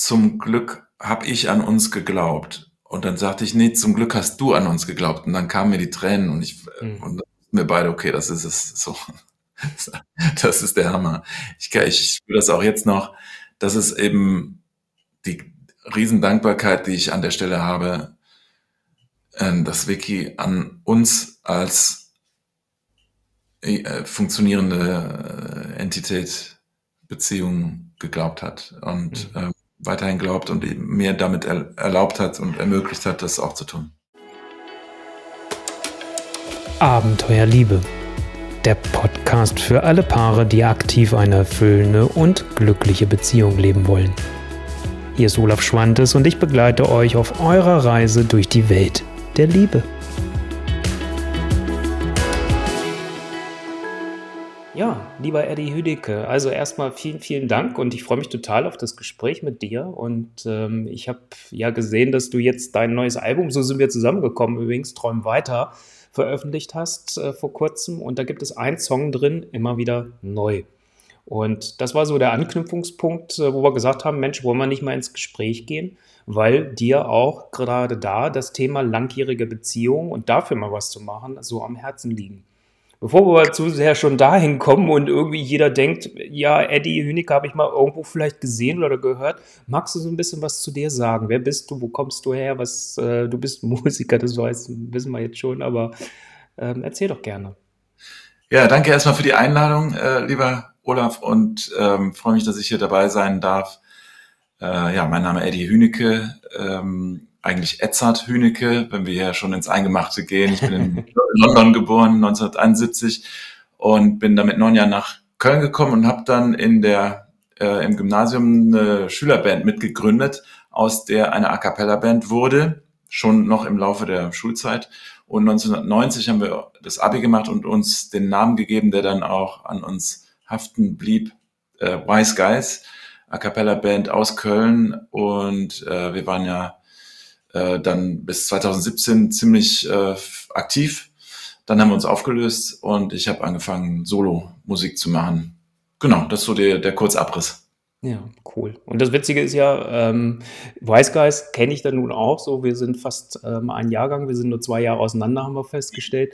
zum Glück habe ich an uns geglaubt. Und dann sagte ich, nee, zum Glück hast du an uns geglaubt. Und dann kamen mir die Tränen und ich, mhm. und mir beide, okay, das ist es so. Das ist der Hammer. Ich, ich spüre das auch jetzt noch. Das ist eben die Riesendankbarkeit, die ich an der Stelle habe, ähm, dass Wiki an uns als äh, funktionierende äh, Entität, Beziehung geglaubt hat und mhm. Weiterhin glaubt und mir damit erlaubt hat und ermöglicht hat, das auch zu tun. Abenteuer Liebe. Der Podcast für alle Paare, die aktiv eine erfüllende und glückliche Beziehung leben wollen. Hier ist Olaf Schwantes und ich begleite euch auf eurer Reise durch die Welt der Liebe. Ja, lieber Eddie Hüdecke, also erstmal vielen, vielen Dank und ich freue mich total auf das Gespräch mit dir. Und ähm, ich habe ja gesehen, dass du jetzt dein neues Album, so sind wir zusammengekommen übrigens, Träum weiter, veröffentlicht hast äh, vor kurzem. Und da gibt es einen Song drin, immer wieder neu. Und das war so der Anknüpfungspunkt, äh, wo wir gesagt haben, Mensch, wollen wir nicht mal ins Gespräch gehen, weil dir auch gerade da das Thema langjährige Beziehung und dafür mal was zu machen, so am Herzen liegen. Bevor wir zu sehr schon dahin kommen und irgendwie jeder denkt, ja, Eddie Hünicke habe ich mal irgendwo vielleicht gesehen oder gehört, magst du so ein bisschen was zu dir sagen? Wer bist du? Wo kommst du her? Was, äh, du bist Musiker, das weiß, wissen wir jetzt schon, aber ähm, erzähl doch gerne. Ja, danke erstmal für die Einladung, äh, lieber Olaf, und ähm, freue mich, dass ich hier dabei sein darf. Äh, ja, mein Name ist Eddie Hünecke, ähm, eigentlich Edzard Hünecke, wenn wir ja schon ins Eingemachte gehen. Ich bin in London geboren, 1971, und bin da mit neun Jahren nach Köln gekommen und habe dann in der äh, im Gymnasium eine Schülerband mitgegründet, aus der eine A cappella Band wurde, schon noch im Laufe der Schulzeit. Und 1990 haben wir das Abi gemacht und uns den Namen gegeben, der dann auch an uns haften blieb, äh, Wise Guys, A Cappella Band aus Köln. Und äh, wir waren ja äh, dann bis 2017 ziemlich äh, aktiv. Dann haben wir uns aufgelöst und ich habe angefangen, Solo-Musik zu machen. Genau, das ist so der, der Kurzabriss. Ja, cool. Und das Witzige ist ja, ähm, Wise Guys kenne ich dann nun auch so. Wir sind fast ähm, ein Jahrgang, wir sind nur zwei Jahre auseinander, haben wir festgestellt.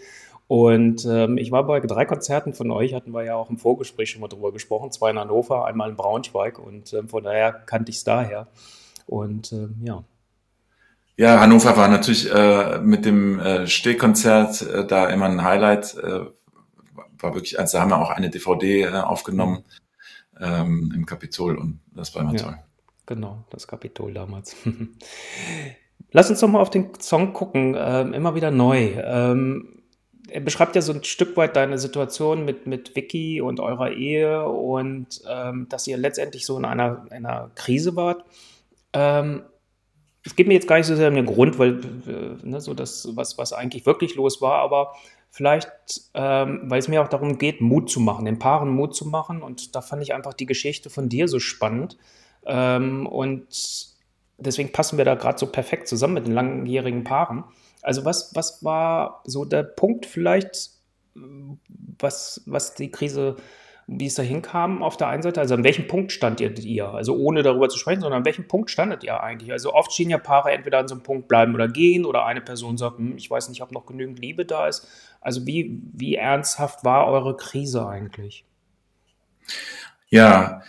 Und ähm, ich war bei drei Konzerten von euch, hatten wir ja auch im Vorgespräch schon mal drüber gesprochen. Zwei in Hannover, einmal in Braunschweig und ähm, von daher kannte ich es daher. Und ähm, ja. Ja, Hannover war natürlich äh, mit dem äh, Stehkonzert äh, da immer ein Highlight. Äh, war wirklich, also da haben wir auch eine DVD äh, aufgenommen ähm, im Kapitol und das war immer ja, toll. Genau, das Kapitol damals. Lass uns doch mal auf den Song gucken, ähm, immer wieder neu. Ähm, er beschreibt ja so ein Stück weit deine Situation mit, mit Vicky und eurer Ehe und ähm, dass ihr letztendlich so in einer, einer Krise wart. Es geht mir jetzt gar nicht so sehr um den Grund, weil äh, ne, so das, was, was eigentlich wirklich los war, aber vielleicht, ähm, weil es mir auch darum geht, Mut zu machen, den Paaren Mut zu machen. Und da fand ich einfach die Geschichte von dir so spannend. Ähm, und deswegen passen wir da gerade so perfekt zusammen mit den langjährigen Paaren. Also was, was war so der Punkt vielleicht, was, was die Krise, wie es da hinkam auf der einen Seite? Also an welchem Punkt standet ihr? Also ohne darüber zu sprechen, sondern an welchem Punkt standet ihr eigentlich? Also oft stehen ja Paare entweder an so einem Punkt bleiben oder gehen oder eine Person sagt, hm, ich weiß nicht, ob noch genügend Liebe da ist. Also wie, wie ernsthaft war eure Krise eigentlich? Ja,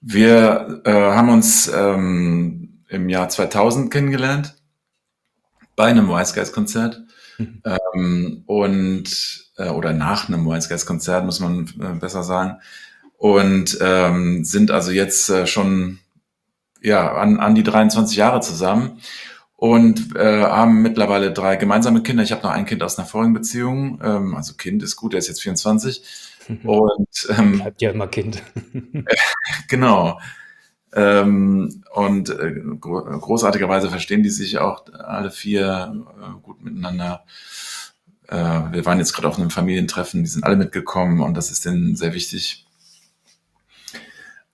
wir äh, haben uns ähm, im Jahr 2000 kennengelernt bei einem Wise Guys Konzert. Mhm. Ähm, und äh, oder nach einem Wise Guys Konzert, muss man äh, besser sagen. Und ähm, sind also jetzt äh, schon ja, an, an die 23 Jahre zusammen und äh, haben mittlerweile drei gemeinsame Kinder. Ich habe noch ein Kind aus einer vorigen Beziehung. Ähm, also Kind ist gut, er ist jetzt 24. Mhm. Und ähm, bleibt ja immer Kind. genau. Ähm, und äh, großartigerweise verstehen die sich auch alle vier äh, gut miteinander. Äh, wir waren jetzt gerade auf einem Familientreffen, die sind alle mitgekommen und das ist denen sehr wichtig.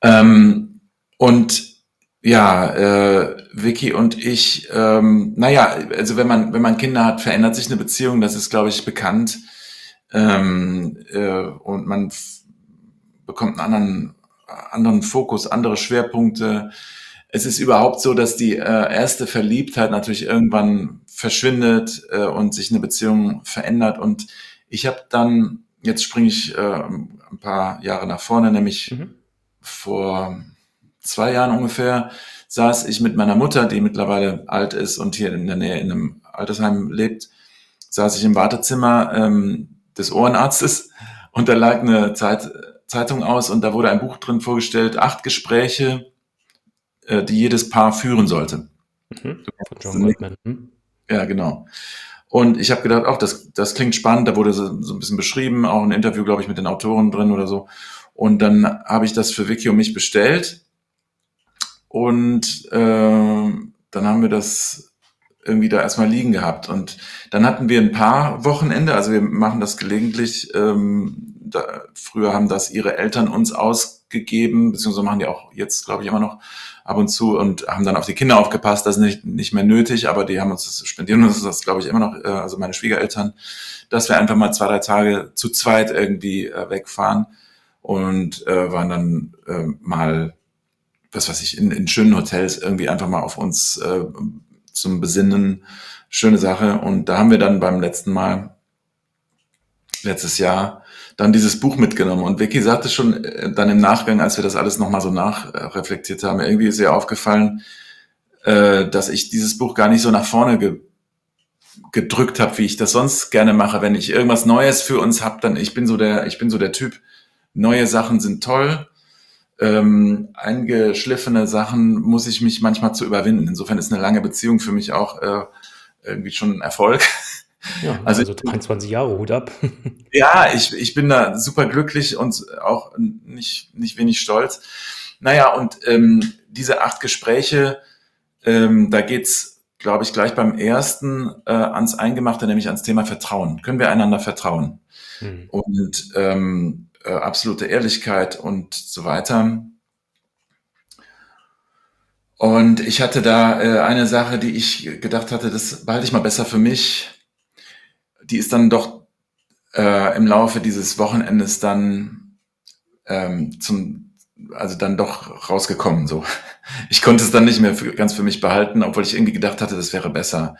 Ähm, und ja, äh, Vicky und ich, ähm, naja, also wenn man, wenn man Kinder hat, verändert sich eine Beziehung, das ist, glaube ich, bekannt. Ähm, äh, und man bekommt einen anderen anderen Fokus, andere Schwerpunkte. Es ist überhaupt so, dass die äh, erste Verliebtheit natürlich irgendwann verschwindet äh, und sich eine Beziehung verändert. Und ich habe dann, jetzt springe ich äh, ein paar Jahre nach vorne, nämlich mhm. vor zwei Jahren ungefähr, saß ich mit meiner Mutter, die mittlerweile alt ist und hier in der Nähe in einem Altersheim lebt, saß ich im Wartezimmer ähm, des Ohrenarztes und da lag eine Zeit, Zeitung aus und da wurde ein Buch drin vorgestellt, acht Gespräche, äh, die jedes Paar führen sollte. Mhm. Von John Goldman. Mhm. Ja, genau. Und ich habe gedacht, auch das, das klingt spannend, da wurde so, so ein bisschen beschrieben, auch ein Interview, glaube ich, mit den Autoren drin oder so. Und dann habe ich das für Vicky und mich bestellt. Und äh, dann haben wir das irgendwie da erstmal liegen gehabt. Und dann hatten wir ein paar Wochenende, also wir machen das gelegentlich. Ähm, da, früher haben das ihre Eltern uns ausgegeben, beziehungsweise machen die auch jetzt, glaube ich, immer noch ab und zu und haben dann auf die Kinder aufgepasst. Das ist nicht, nicht mehr nötig, aber die haben uns das spendieren uns das, glaube ich, immer noch, äh, also meine Schwiegereltern, dass wir einfach mal zwei, drei Tage zu zweit irgendwie äh, wegfahren und äh, waren dann äh, mal, was weiß ich, in, in schönen Hotels irgendwie einfach mal auf uns äh, zum Besinnen. Schöne Sache. Und da haben wir dann beim letzten Mal, letztes Jahr, dann dieses Buch mitgenommen. Und Vicky sagte schon äh, dann im Nachgang, als wir das alles nochmal so nachreflektiert haben, irgendwie ist ihr aufgefallen, äh, dass ich dieses Buch gar nicht so nach vorne ge gedrückt habe, wie ich das sonst gerne mache. Wenn ich irgendwas Neues für uns habe, dann ich bin so der, ich bin so der Typ, neue Sachen sind toll. Ähm, eingeschliffene Sachen muss ich mich manchmal zu überwinden. Insofern ist eine lange Beziehung für mich auch äh, irgendwie schon ein Erfolg. Ja, also, also 23 Jahre, Hut ab. ja, ich, ich bin da super glücklich und auch nicht, nicht wenig stolz. Naja, und ähm, diese acht Gespräche, ähm, da geht's, glaube ich, gleich beim ersten äh, ans Eingemachte, nämlich ans Thema Vertrauen. Können wir einander vertrauen? Hm. Und ähm, äh, absolute Ehrlichkeit und so weiter. Und ich hatte da äh, eine Sache, die ich gedacht hatte, das behalte ich mal besser für mich die ist dann doch äh, im Laufe dieses Wochenendes dann ähm, zum, also dann doch rausgekommen. So, ich konnte es dann nicht mehr für, ganz für mich behalten, obwohl ich irgendwie gedacht hatte, das wäre besser.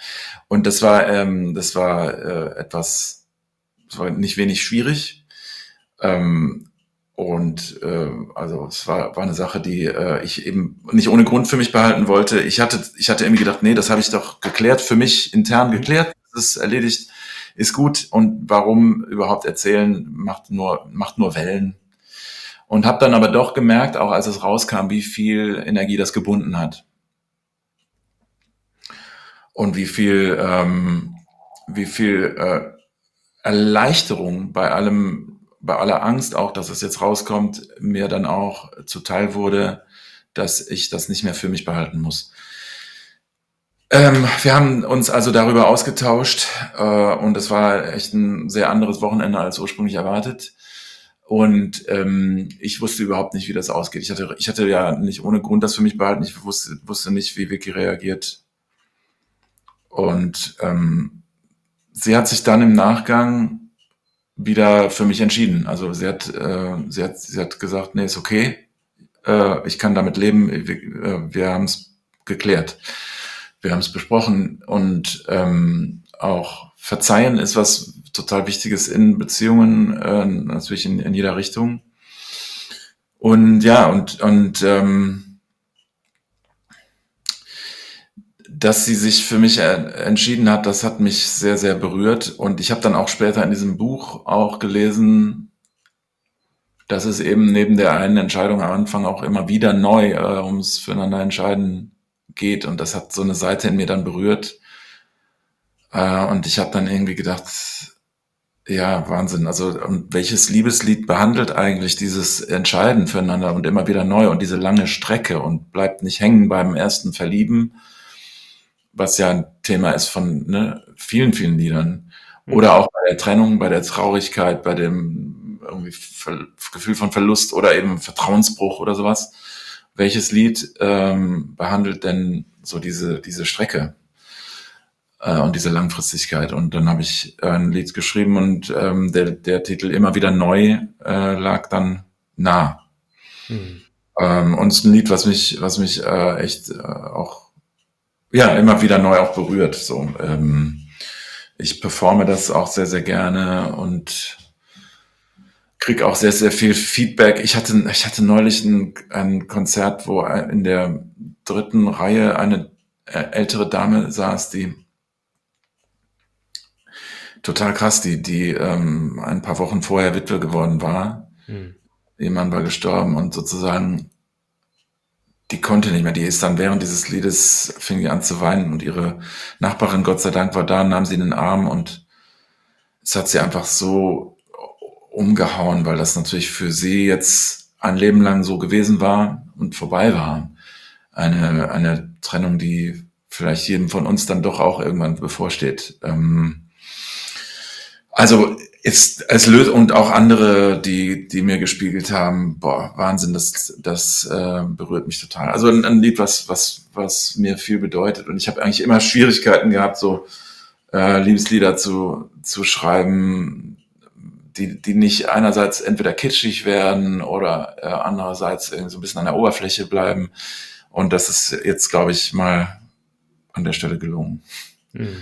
Und das war, ähm, das war äh, etwas, das war nicht wenig schwierig. Ähm, und äh, also es war, war eine Sache, die äh, ich eben nicht ohne Grund für mich behalten wollte. Ich hatte, ich hatte irgendwie gedacht, nee, das habe ich doch geklärt, für mich intern geklärt, das ist erledigt ist gut und warum überhaupt erzählen, macht nur, macht nur Wellen. Und habe dann aber doch gemerkt, auch als es rauskam, wie viel Energie das gebunden hat. Und wie viel, ähm, wie viel äh, Erleichterung bei allem, bei aller Angst auch, dass es jetzt rauskommt, mir dann auch zuteil wurde, dass ich das nicht mehr für mich behalten muss. Ähm, wir haben uns also darüber ausgetauscht äh, und es war echt ein sehr anderes Wochenende als ursprünglich erwartet. Und ähm, ich wusste überhaupt nicht, wie das ausgeht. Ich hatte, ich hatte ja nicht ohne Grund das für mich behalten. Ich wusste, wusste nicht, wie Vicky reagiert. Und ähm, sie hat sich dann im Nachgang wieder für mich entschieden. Also sie hat, äh, sie hat, sie hat gesagt, nee, ist okay. Äh, ich kann damit leben. Wir, äh, wir haben es geklärt wir haben es besprochen und ähm, auch Verzeihen ist was total Wichtiges in Beziehungen, äh, natürlich in, in jeder Richtung. Und ja, und, und ähm, dass sie sich für mich entschieden hat, das hat mich sehr, sehr berührt. Und ich habe dann auch später in diesem Buch auch gelesen, dass es eben neben der einen Entscheidung am Anfang auch immer wieder neu äh, ums Füreinander entscheiden geht. Und das hat so eine Seite in mir dann berührt. Äh, und ich habe dann irgendwie gedacht, ja, Wahnsinn. Also, und welches Liebeslied behandelt eigentlich dieses Entscheiden füreinander und immer wieder neu und diese lange Strecke und bleibt nicht hängen beim ersten Verlieben, was ja ein Thema ist von ne, vielen, vielen Liedern. Mhm. Oder auch bei der Trennung, bei der Traurigkeit, bei dem irgendwie Gefühl von Verlust oder eben Vertrauensbruch oder sowas welches Lied ähm, behandelt denn so diese, diese Strecke äh, und diese Langfristigkeit? Und dann habe ich äh, ein Lied geschrieben und ähm, der, der Titel immer wieder neu äh, lag dann nah. Hm. Ähm, und es ist ein Lied, was mich, was mich äh, echt äh, auch ja immer wieder neu auch berührt. So, ähm, ich performe das auch sehr, sehr gerne und kriege auch sehr, sehr viel Feedback. Ich hatte, ich hatte neulich ein, ein Konzert, wo in der dritten Reihe eine äh, ältere Dame saß, die total krass, die, die ähm, ein paar Wochen vorher Witwe geworden war. Hm. Ihr Mann war gestorben und sozusagen die konnte nicht mehr. Die ist dann während dieses Liedes fing die an zu weinen und ihre Nachbarin, Gott sei Dank, war da, nahm sie in den Arm und es hat sie einfach so umgehauen, weil das natürlich für sie jetzt ein Leben lang so gewesen war und vorbei war. Eine, eine Trennung, die vielleicht jedem von uns dann doch auch irgendwann bevorsteht. Ähm, also ist, es löst und auch andere, die, die mir gespiegelt haben, boah, Wahnsinn, das, das äh, berührt mich total. Also ein, ein Lied, was, was, was mir viel bedeutet. Und ich habe eigentlich immer Schwierigkeiten gehabt, so äh, Liebeslieder zu, zu schreiben, die, die nicht einerseits entweder kitschig werden oder äh, andererseits irgendwie so ein bisschen an der Oberfläche bleiben. Und das ist jetzt, glaube ich, mal an der Stelle gelungen. Mhm.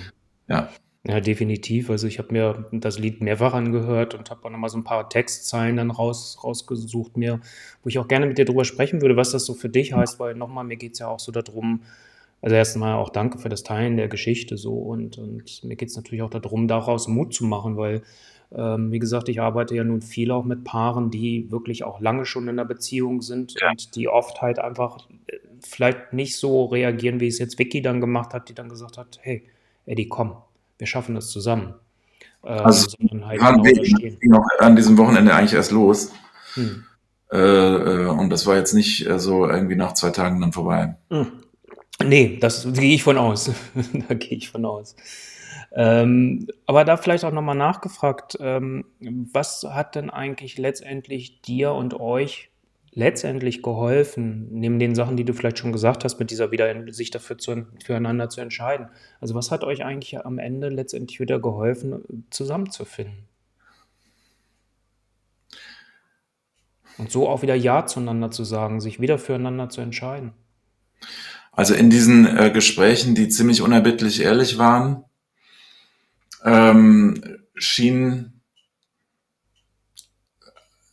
Ja. Ja, definitiv. Also ich habe mir das Lied mehrfach angehört und habe auch nochmal so ein paar Textzeilen dann raus, rausgesucht mir, wo ich auch gerne mit dir drüber sprechen würde, was das so für dich heißt, weil nochmal, mir geht es ja auch so darum, also erstmal auch danke für das Teilen der Geschichte so und, und mir geht es natürlich auch darum, daraus Mut zu machen, weil ähm, wie gesagt, ich arbeite ja nun viel auch mit Paaren, die wirklich auch lange schon in einer Beziehung sind ja. und die oft halt einfach äh, vielleicht nicht so reagieren, wie es jetzt Vicky dann gemacht hat, die dann gesagt hat, hey, Eddie, komm, wir schaffen das zusammen. Ähm, also halt genau ging auch an diesem Wochenende eigentlich erst los. Hm. Äh, äh, und das war jetzt nicht äh, so irgendwie nach zwei Tagen dann vorbei. Hm. Nee, das gehe ich von aus. da gehe ich von aus. Ähm, aber da vielleicht auch nochmal nachgefragt, ähm, was hat denn eigentlich letztendlich dir und euch letztendlich geholfen, neben den Sachen, die du vielleicht schon gesagt hast, mit dieser wieder sich dafür zu, füreinander zu entscheiden? Also was hat euch eigentlich am Ende letztendlich wieder geholfen, zusammenzufinden? Und so auch wieder Ja zueinander zu sagen, sich wieder füreinander zu entscheiden. Also in diesen äh, Gesprächen, die ziemlich unerbittlich ehrlich waren, ähm, schien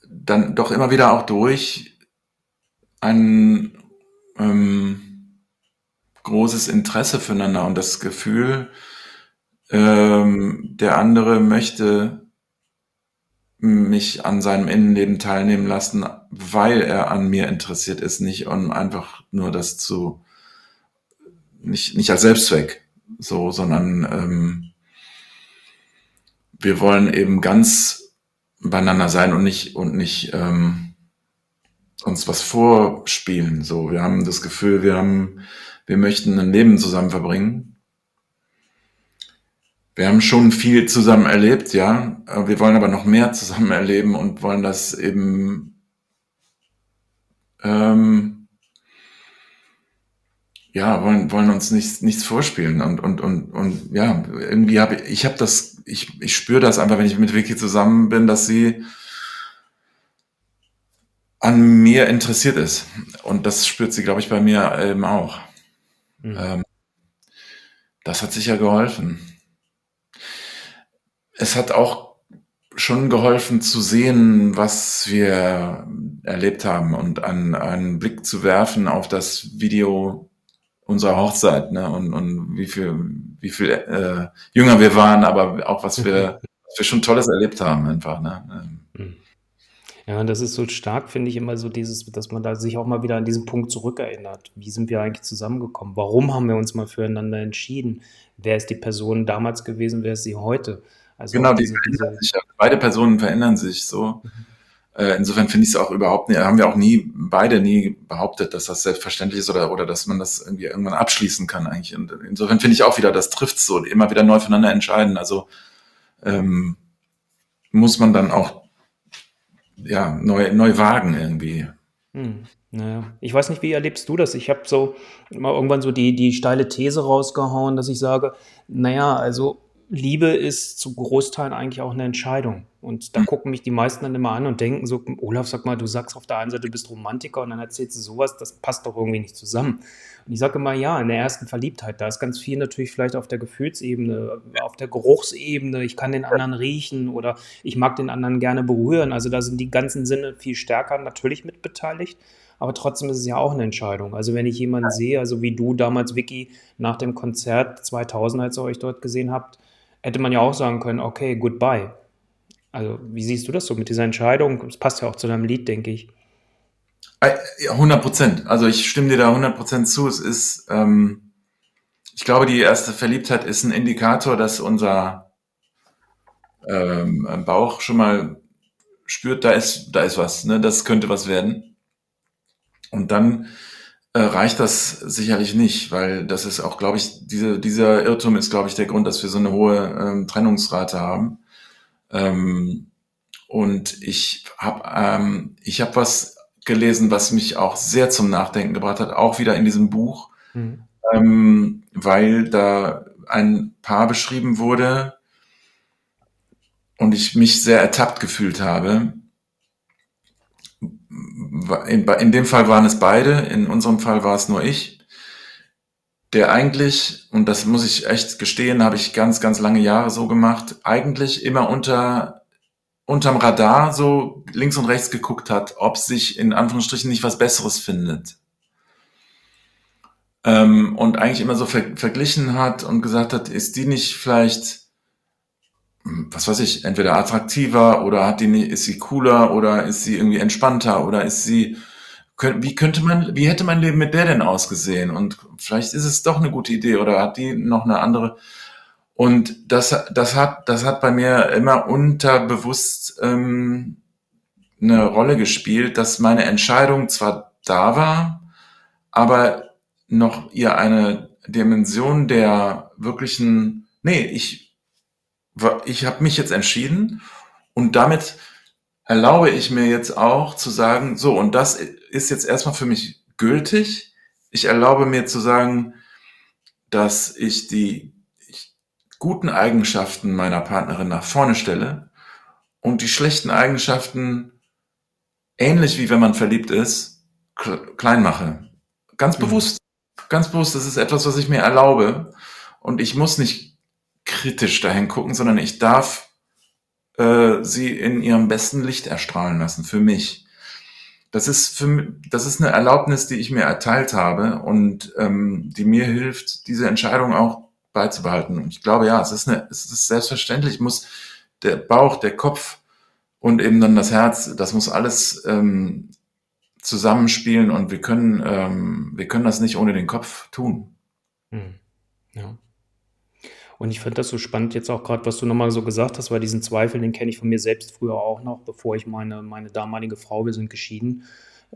dann doch immer wieder auch durch, ein ähm, großes Interesse füreinander und das Gefühl, ähm, der andere möchte mich an seinem Innenleben teilnehmen lassen, weil er an mir interessiert ist, nicht um einfach nur das zu, nicht, nicht als Selbstzweck, so, sondern ähm, wir wollen eben ganz beieinander sein und nicht, und nicht ähm, uns was vorspielen. So, wir haben das Gefühl, wir haben, wir möchten ein Leben zusammen verbringen. Wir haben schon viel zusammen erlebt, ja. Wir wollen aber noch mehr zusammen erleben und wollen das eben, ähm, ja, wollen, wollen uns nichts, nichts vorspielen und, und, und, und ja, irgendwie habe ich, ich habe das, ich, ich spüre das einfach, wenn ich mit Vicky zusammen bin, dass sie, an mir interessiert ist. Und das spürt sie, glaube ich, bei mir eben auch. Mhm. Ähm, das hat sicher geholfen. Es hat auch schon geholfen zu sehen, was wir erlebt haben und an, einen Blick zu werfen auf das Video unserer Hochzeit ne? und, und wie viel, wie viel äh, jünger wir waren, aber auch was wir, was wir schon Tolles erlebt haben einfach. Ne? Ähm, mhm. Ja, das ist so stark, finde ich immer so dieses, dass man da sich auch mal wieder an diesen Punkt zurückerinnert. Wie sind wir eigentlich zusammengekommen? Warum haben wir uns mal füreinander entschieden? Wer ist die Person damals gewesen? Wer ist sie heute? Also genau, diese, diese sich, beide Personen verändern sich so. Mhm. Äh, insofern finde ich es auch überhaupt nicht, haben wir auch nie, beide nie behauptet, dass das selbstverständlich ist oder, oder dass man das irgendwie irgendwann abschließen kann eigentlich. Und insofern finde ich auch wieder, das trifft so, immer wieder neu voneinander entscheiden. Also ähm, muss man dann auch ja, neu, neu wagen irgendwie. Hm, naja. Ich weiß nicht, wie erlebst du das? Ich habe so mal irgendwann so die, die steile These rausgehauen, dass ich sage, naja, also Liebe ist zu Großteilen eigentlich auch eine Entscheidung. Und da mhm. gucken mich die meisten dann immer an und denken so, Olaf, sag mal, du sagst auf der einen Seite, du bist Romantiker und dann erzählst du sowas, das passt doch irgendwie nicht zusammen. Und ich sage immer, ja, in der ersten Verliebtheit, da ist ganz viel natürlich vielleicht auf der Gefühlsebene, auf der Geruchsebene, ich kann den anderen riechen oder ich mag den anderen gerne berühren. Also da sind die ganzen Sinne viel stärker natürlich mitbeteiligt. Aber trotzdem ist es ja auch eine Entscheidung. Also wenn ich jemanden sehe, also wie du damals, Vicky, nach dem Konzert 2000, als ihr euch dort gesehen habt, hätte man ja auch sagen können, okay, goodbye. Also, wie siehst du das so mit dieser Entscheidung? Das passt ja auch zu deinem Lied, denke ich. 100 Prozent. Also, ich stimme dir da 100 Prozent zu. Es ist, ähm, ich glaube, die erste Verliebtheit ist ein Indikator, dass unser ähm, Bauch schon mal spürt, da ist, da ist was, ne? das könnte was werden. Und dann äh, reicht das sicherlich nicht, weil das ist auch, glaube ich, diese, dieser Irrtum ist, glaube ich, der Grund, dass wir so eine hohe ähm, Trennungsrate haben. Ähm, und ich habe ähm, ich hab was gelesen, was mich auch sehr zum Nachdenken gebracht hat, auch wieder in diesem Buch, mhm. ähm, weil da ein Paar beschrieben wurde und ich mich sehr ertappt gefühlt habe. In, in dem Fall waren es beide, in unserem Fall war es nur ich, der eigentlich, und das muss ich echt gestehen, habe ich ganz, ganz lange Jahre so gemacht, eigentlich immer unter unterm Radar so links und rechts geguckt hat, ob sich in Anführungsstrichen nicht was Besseres findet. Ähm, und eigentlich immer so ver verglichen hat und gesagt hat, ist die nicht vielleicht, hm, was weiß ich, entweder attraktiver oder hat die, ist sie cooler oder ist sie irgendwie entspannter oder ist sie wie könnte man, wie hätte mein Leben mit der denn ausgesehen? Und vielleicht ist es doch eine gute Idee oder hat die noch eine andere? Und das, das hat, das hat bei mir immer unterbewusst ähm, eine Rolle gespielt, dass meine Entscheidung zwar da war, aber noch ihr eine Dimension der wirklichen, nee, ich, ich habe mich jetzt entschieden und damit erlaube ich mir jetzt auch zu sagen, so, und das ist jetzt erstmal für mich gültig. Ich erlaube mir zu sagen, dass ich die guten Eigenschaften meiner Partnerin nach vorne stelle und die schlechten Eigenschaften, ähnlich wie wenn man verliebt ist, klein mache. Ganz mhm. bewusst, ganz bewusst, das ist etwas, was ich mir erlaube. Und ich muss nicht kritisch dahin gucken, sondern ich darf äh, sie in ihrem besten Licht erstrahlen lassen, für mich. Das ist für das ist eine Erlaubnis, die ich mir erteilt habe und ähm, die mir hilft, diese Entscheidung auch beizubehalten. Und ich glaube, ja, es ist eine, es ist selbstverständlich, muss der Bauch, der Kopf und eben dann das Herz, das muss alles ähm, zusammenspielen und wir können, ähm, wir können das nicht ohne den Kopf tun. Hm. Ja. Und ich finde das so spannend jetzt auch gerade, was du nochmal so gesagt hast, weil diesen Zweifel, den kenne ich von mir selbst früher auch noch, bevor ich meine, meine damalige Frau, wir sind geschieden,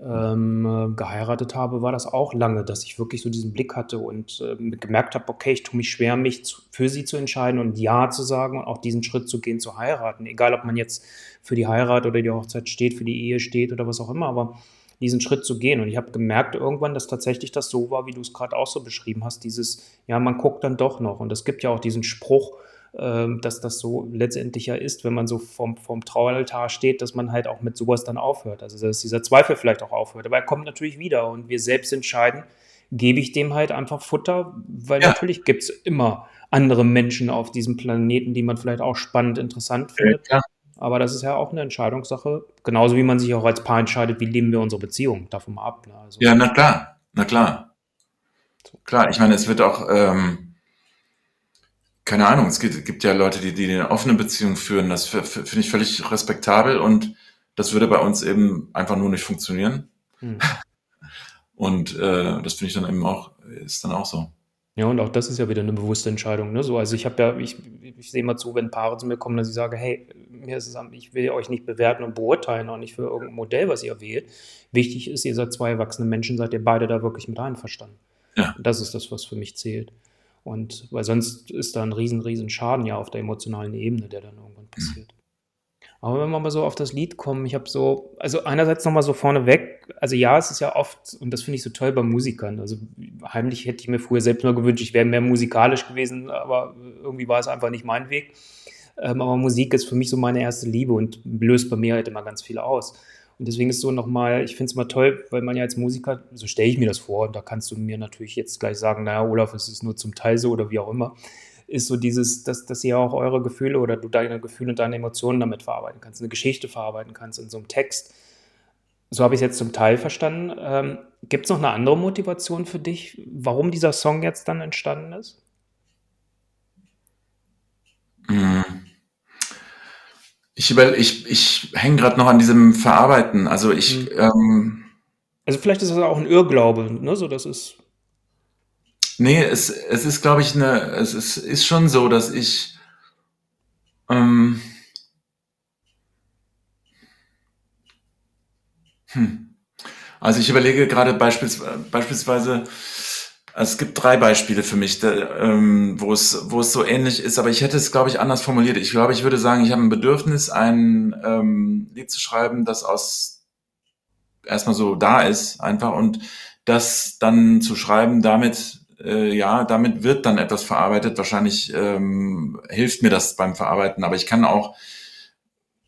ähm, geheiratet habe, war das auch lange, dass ich wirklich so diesen Blick hatte und äh, gemerkt habe, okay, ich tue mich schwer, mich zu, für sie zu entscheiden und Ja zu sagen und auch diesen Schritt zu gehen, zu heiraten. Egal, ob man jetzt für die Heirat oder die Hochzeit steht, für die Ehe steht oder was auch immer, aber diesen Schritt zu gehen. Und ich habe gemerkt irgendwann, dass tatsächlich das so war, wie du es gerade auch so beschrieben hast, dieses, ja, man guckt dann doch noch. Und es gibt ja auch diesen Spruch, äh, dass das so letztendlich ja ist, wenn man so vorm, vorm Traualtar steht, dass man halt auch mit sowas dann aufhört. Also dass dieser Zweifel vielleicht auch aufhört. Aber er kommt natürlich wieder und wir selbst entscheiden, gebe ich dem halt einfach Futter, weil ja. natürlich gibt es immer andere Menschen auf diesem Planeten, die man vielleicht auch spannend, interessant findet. Ja, aber das ist ja auch eine Entscheidungssache. Genauso wie man sich auch als Paar entscheidet, wie leben wir unsere Beziehung. Davon mal ab. Ne? Also, ja, na klar. Na klar. Klar, ich meine, es wird auch, ähm, keine Ahnung, es gibt, gibt ja Leute, die, die eine offene Beziehung führen. Das finde ich völlig respektabel und das würde bei uns eben einfach nur nicht funktionieren. Hm. Und äh, das finde ich dann eben auch, ist dann auch so. Ja, und auch das ist ja wieder eine bewusste Entscheidung. Ne? So, also ich habe ja, ich, ich sehe mal zu, wenn Paare zu mir kommen, dass ich sage, hey, mir ist es, ich will euch nicht bewerten und beurteilen, auch nicht für irgendein Modell, was ihr wählt. Wichtig ist, ihr seid zwei erwachsene Menschen, seid ihr beide da wirklich mit einverstanden. Ja. Und das ist das, was für mich zählt. Und weil sonst ist da ein riesen, riesen Schaden ja auf der emotionalen Ebene, der dann irgendwann passiert. Aber wenn wir mal so auf das Lied kommen, ich habe so, also einerseits nochmal so vorneweg, also ja, es ist ja oft, und das finde ich so toll bei Musikern, also heimlich hätte ich mir früher selbst mal gewünscht, ich wäre mehr musikalisch gewesen, aber irgendwie war es einfach nicht mein Weg. Ähm, aber Musik ist für mich so meine erste Liebe und löst bei mir halt immer ganz viel aus. Und deswegen ist so nochmal, ich finde es mal toll, weil man ja als Musiker, so stelle ich mir das vor, und da kannst du mir natürlich jetzt gleich sagen, naja, Olaf, es ist nur zum Teil so oder wie auch immer, ist so dieses, dass, dass ihr auch eure Gefühle oder du deine Gefühle und deine Emotionen damit verarbeiten kannst, eine Geschichte verarbeiten kannst in so einem Text. So habe ich es jetzt zum Teil verstanden. Ähm, Gibt es noch eine andere Motivation für dich, warum dieser Song jetzt dann entstanden ist? Mhm. Ich, ich, ich hänge gerade noch an diesem Verarbeiten. Also ich. Mhm. Ähm, also vielleicht ist das auch ein Irrglaube, ne? So, das ist. Nee, es, es ist, glaube ich, eine. Es ist, ist schon so, dass ich. Ähm, hm. Also ich überlege gerade beispielsweise, beispielsweise es gibt drei Beispiele für mich, da, ähm, wo es wo es so ähnlich ist, aber ich hätte es, glaube ich, anders formuliert. Ich glaube, ich würde sagen, ich habe ein Bedürfnis, ein ähm, Lied zu schreiben, das aus erstmal so da ist, einfach und das dann zu schreiben, damit äh, ja, damit wird dann etwas verarbeitet. Wahrscheinlich ähm, hilft mir das beim Verarbeiten, aber ich kann auch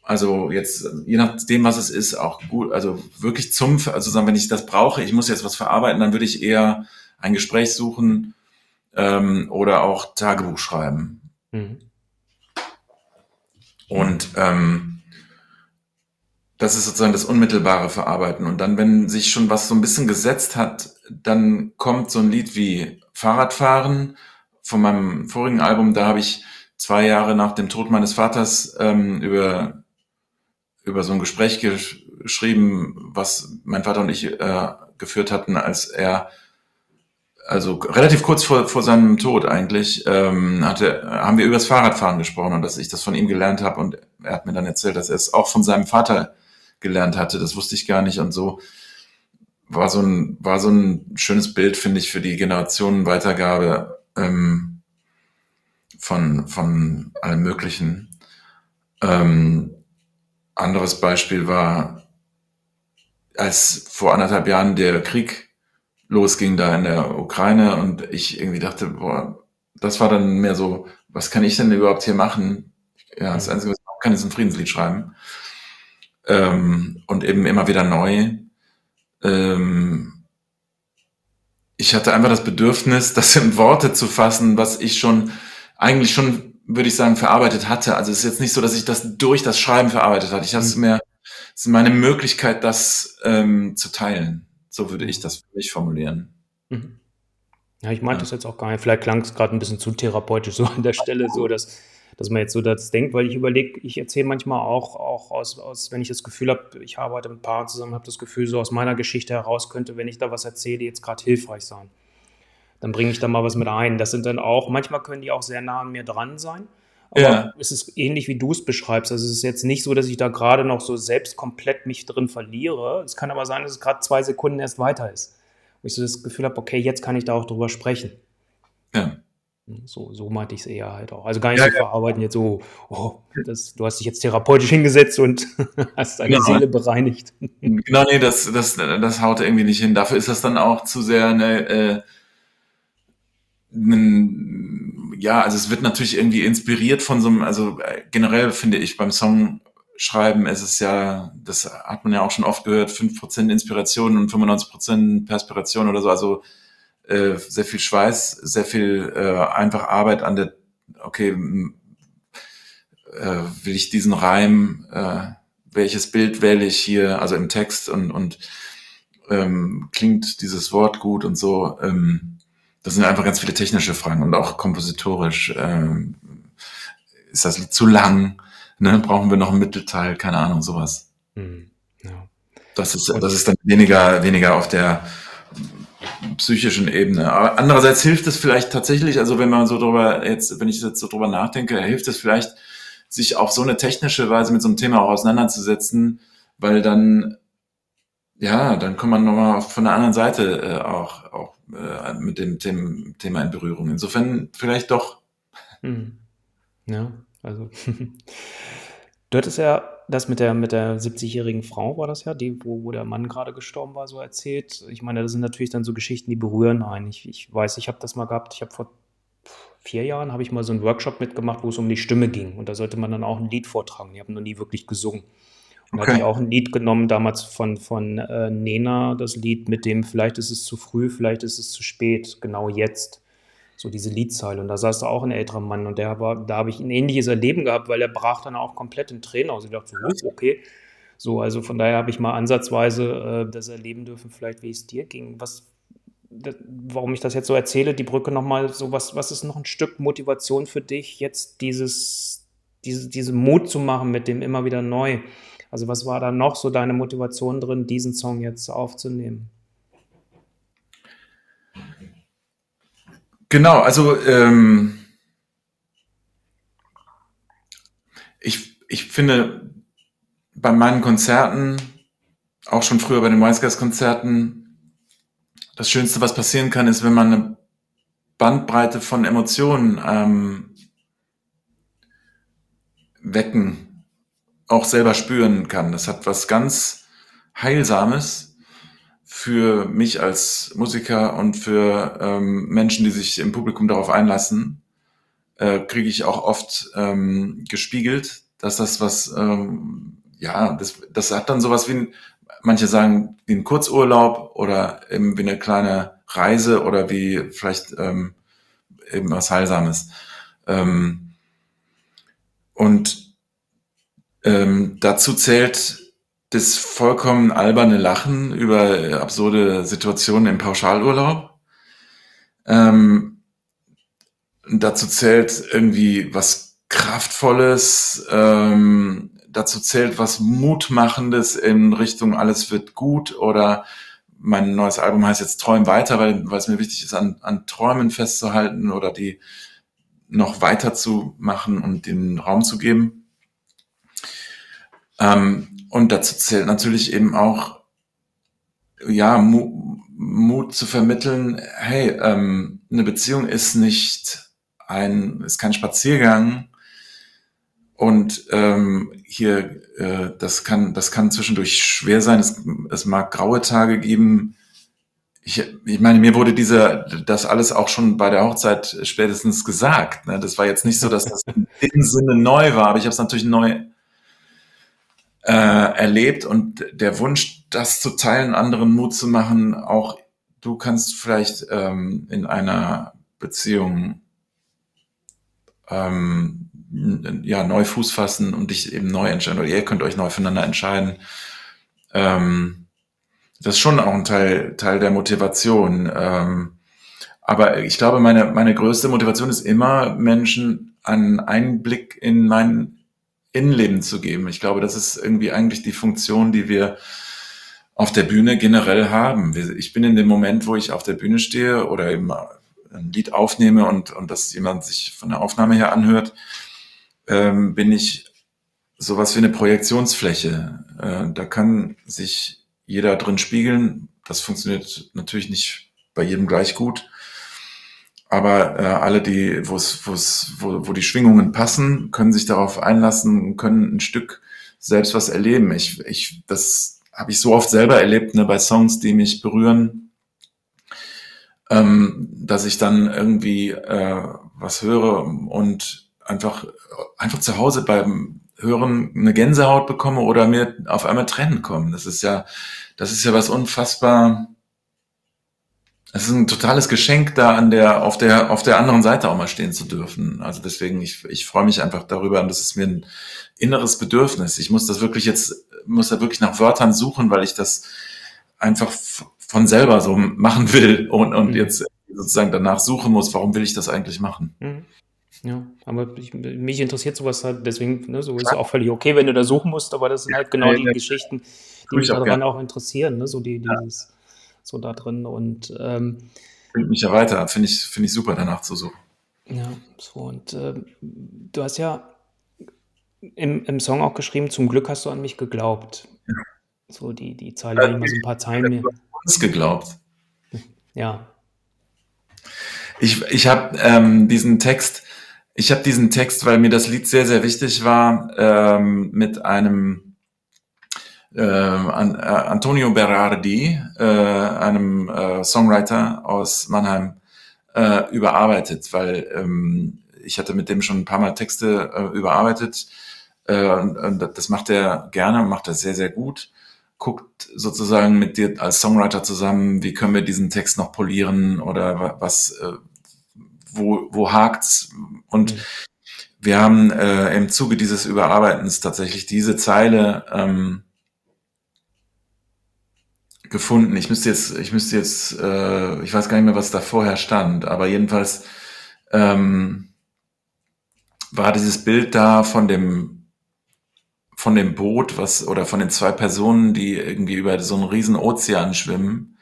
also jetzt, je nachdem, was es ist, auch gut, also wirklich zum, also sagen, wenn ich das brauche, ich muss jetzt was verarbeiten, dann würde ich eher ein Gespräch suchen ähm, oder auch Tagebuch schreiben. Mhm. Und ähm, das ist sozusagen das unmittelbare Verarbeiten. Und dann, wenn sich schon was so ein bisschen gesetzt hat, dann kommt so ein Lied wie Fahrradfahren von meinem vorigen Album. Da habe ich zwei Jahre nach dem Tod meines Vaters ähm, über, über so ein Gespräch geschrieben, was mein Vater und ich äh, geführt hatten, als er also relativ kurz vor, vor seinem Tod eigentlich, ähm, hatte, haben wir über das Fahrradfahren gesprochen und dass ich das von ihm gelernt habe und er hat mir dann erzählt, dass er es auch von seinem Vater gelernt hatte. Das wusste ich gar nicht und so war so ein, war so ein schönes Bild, finde ich, für die Generationenweitergabe ähm, von, von allem Möglichen. Ähm, anderes Beispiel war, als vor anderthalb Jahren der Krieg losging da in der Ukraine und ich irgendwie dachte, boah, das war dann mehr so, was kann ich denn überhaupt hier machen? Ja, das mhm. Einzige, was ich kann, ist ein Friedenslied schreiben. Ähm, und eben immer wieder neu. Ähm, ich hatte einfach das Bedürfnis, das in Worte zu fassen, was ich schon, eigentlich schon, würde ich sagen, verarbeitet hatte. Also es ist jetzt nicht so, dass ich das durch das Schreiben verarbeitet hatte. Ich habe es mhm. mehr, es ist meine Möglichkeit, das ähm, zu teilen. So würde ich das für mich formulieren. Mhm. Ja, ich meinte ja. das jetzt auch gar nicht. Vielleicht klang es gerade ein bisschen zu therapeutisch so an der Stelle, so dass, dass man jetzt so das denkt, weil ich überlege, ich erzähle manchmal auch, auch aus, aus, wenn ich das Gefühl habe, ich arbeite mit Paaren zusammen, habe das Gefühl, so aus meiner Geschichte heraus könnte, wenn ich da was erzähle, jetzt gerade hilfreich sein. Dann bringe ich da mal was mit ein. Das sind dann auch, manchmal können die auch sehr nah an mir dran sein. Aber ja. es ist ähnlich, wie du es beschreibst. Also es ist jetzt nicht so, dass ich da gerade noch so selbst komplett mich drin verliere. Es kann aber sein, dass es gerade zwei Sekunden erst weiter ist. Wo ich so das Gefühl habe, okay, jetzt kann ich da auch drüber sprechen. Ja. So, so meinte ich es eher halt auch. Also gar nicht ja, so ja. verarbeiten jetzt so, oh, das, du hast dich jetzt therapeutisch hingesetzt und hast deine genau. Seele bereinigt. Genau, nee, das, das, das haut irgendwie nicht hin. Dafür ist das dann auch zu sehr eine, äh, ein, ja, also es wird natürlich irgendwie inspiriert von so einem, also äh, generell finde ich beim Song schreiben, es ist ja, das hat man ja auch schon oft gehört, 5% Inspiration und 95% Perspiration oder so, also äh, sehr viel Schweiß, sehr viel äh, einfach Arbeit an der, okay, äh, will ich diesen Reim, äh, welches Bild wähle ich hier, also im Text und, und ähm, klingt dieses Wort gut und so. Ähm, das sind einfach ganz viele technische Fragen und auch kompositorisch. Ähm, ist das Lied zu lang? Ne? Brauchen wir noch einen Mittelteil? Keine Ahnung, sowas. Mhm. Ja. Das ist, das ist dann weniger, weniger auf der psychischen Ebene. Aber andererseits hilft es vielleicht tatsächlich, also wenn man so drüber jetzt, wenn ich jetzt so drüber nachdenke, hilft es vielleicht, sich auf so eine technische Weise mit so einem Thema auch auseinanderzusetzen, weil dann, ja, dann kommt man nochmal von der anderen Seite äh, auch, auch äh, mit dem, dem, Thema in Berührung. Insofern vielleicht doch. Hm. Ja, also du hattest ja das mit der, mit der 70-jährigen Frau, war das ja, die, wo, wo der Mann gerade gestorben war, so erzählt. Ich meine, das sind natürlich dann so Geschichten, die berühren einen. Ich, ich weiß, ich habe das mal gehabt, ich habe vor vier Jahren habe ich mal so einen Workshop mitgemacht, wo es um die Stimme ging. Und da sollte man dann auch ein Lied vortragen. Ich habe noch nie wirklich gesungen. Und da hatte ich auch ein Lied genommen, damals von, von äh, Nena, das Lied mit dem Vielleicht ist es zu früh, vielleicht ist es zu spät, genau jetzt. So diese Liedzeile. Und da saß da auch ein älterer Mann und der war, da habe ich ein ähnliches Erleben gehabt, weil er brach dann auch komplett in Tränen aus. Ich dachte so, okay. So, also von daher habe ich mal ansatzweise äh, das erleben dürfen, vielleicht wie es dir ging. Was, warum ich das jetzt so erzähle, die Brücke nochmal, so was, was ist noch ein Stück Motivation für dich, jetzt dieses, diese, diese Mut zu machen mit dem immer wieder neu? Also was war da noch so deine Motivation drin, diesen Song jetzt aufzunehmen? Genau, also ähm, ich, ich finde bei meinen Konzerten, auch schon früher bei den Wiseguys-Konzerten, das Schönste, was passieren kann, ist, wenn man eine Bandbreite von Emotionen ähm, wecken, auch selber spüren kann. Das hat was ganz Heilsames für mich als Musiker und für ähm, Menschen, die sich im Publikum darauf einlassen, äh, kriege ich auch oft ähm, gespiegelt, dass das was, ähm, ja, das, das hat dann sowas wie ein, manche sagen wie ein Kurzurlaub oder eben wie eine kleine Reise oder wie vielleicht ähm, eben was Heilsames. Ähm, und ähm, dazu zählt das vollkommen alberne Lachen über absurde Situationen im Pauschalurlaub. Ähm, dazu zählt irgendwie was Kraftvolles, ähm, dazu zählt was Mutmachendes in Richtung alles wird gut oder mein neues Album heißt jetzt Träum weiter, weil, weil es mir wichtig ist, an, an Träumen festzuhalten oder die noch weiter zu machen und den Raum zu geben. Ähm, und dazu zählt natürlich eben auch, ja, Mu Mut zu vermitteln, hey, ähm, eine Beziehung ist nicht ein, ist kein Spaziergang, und ähm, hier, äh, das kann, das kann zwischendurch schwer sein. Es, es mag graue Tage geben. Ich, ich meine, mir wurde dieser, das alles auch schon bei der Hochzeit spätestens gesagt. Ne? Das war jetzt nicht so, dass das in dem Sinne neu war, aber ich habe es natürlich neu äh, erlebt und der Wunsch, das zu teilen, anderen Mut zu machen, auch du kannst vielleicht ähm, in einer Beziehung ähm, ja, neu Fuß fassen und dich eben neu entscheiden oder ihr könnt euch neu füreinander entscheiden. Ähm, das ist schon auch ein Teil, Teil der Motivation. Ähm, aber ich glaube, meine, meine größte Motivation ist immer, Menschen einen Einblick in mein Innenleben zu geben. Ich glaube, das ist irgendwie eigentlich die Funktion, die wir auf der Bühne generell haben. Ich bin in dem Moment, wo ich auf der Bühne stehe oder eben ein Lied aufnehme und, und das jemand sich von der Aufnahme her anhört, ähm, bin ich sowas wie eine Projektionsfläche. Äh, da kann sich jeder drin spiegeln. Das funktioniert natürlich nicht bei jedem gleich gut. Aber äh, alle, die, wo's, wo's, wo, wo die Schwingungen passen, können sich darauf einlassen können ein Stück selbst was erleben. Ich, ich, das habe ich so oft selber erlebt, ne, bei Songs, die mich berühren, ähm, dass ich dann irgendwie äh, was höre und einfach, einfach zu Hause beim Hören eine Gänsehaut bekomme oder mir auf einmal Tränen kommen. Das ist ja, das ist ja was unfassbar, es ist ein totales Geschenk, da an der, auf der, auf der anderen Seite auch mal stehen zu dürfen. Also deswegen, ich, ich freue mich einfach darüber und das ist mir ein inneres Bedürfnis. Ich muss das wirklich jetzt, muss da wirklich nach Wörtern suchen, weil ich das einfach von selber so machen will und, und mhm. jetzt sozusagen danach suchen muss, warum will ich das eigentlich machen? Mhm. Ja, aber ich, mich interessiert sowas halt, deswegen, ne, so ist auch völlig okay, wenn du da suchen musst, aber das sind halt genau die Geschichten, die mich daran auch interessieren, ne, so die, dieses, so da drin und ähm, bringt mich ja weiter, finde ich, finde ich super, danach zu suchen. Ja, so und äh, du hast ja im, im Song auch geschrieben, zum Glück hast du an mich geglaubt. Ja. So die, die Zeile, mal so ein paar Zeilen mir. uns geglaubt. Ja. Ich, ich habe ähm, diesen Text ich habe diesen Text, weil mir das Lied sehr, sehr wichtig war, ähm, mit einem äh, an, äh, Antonio Berardi, äh, einem äh, Songwriter aus Mannheim, äh, überarbeitet, weil ähm, ich hatte mit dem schon ein paar Mal Texte äh, überarbeitet. Äh, und, und das macht er gerne, macht er sehr, sehr gut. Guckt sozusagen mit dir als Songwriter zusammen, wie können wir diesen Text noch polieren oder was, äh, wo, wo hakt's? Und mhm. wir haben äh, im Zuge dieses Überarbeitens tatsächlich diese Zeile ähm, gefunden. Ich müsste jetzt, ich müsste jetzt, äh, ich weiß gar nicht mehr, was da vorher stand, aber jedenfalls ähm, war dieses Bild da von dem von dem Boot, was oder von den zwei Personen, die irgendwie über so einen riesen Ozean schwimmen.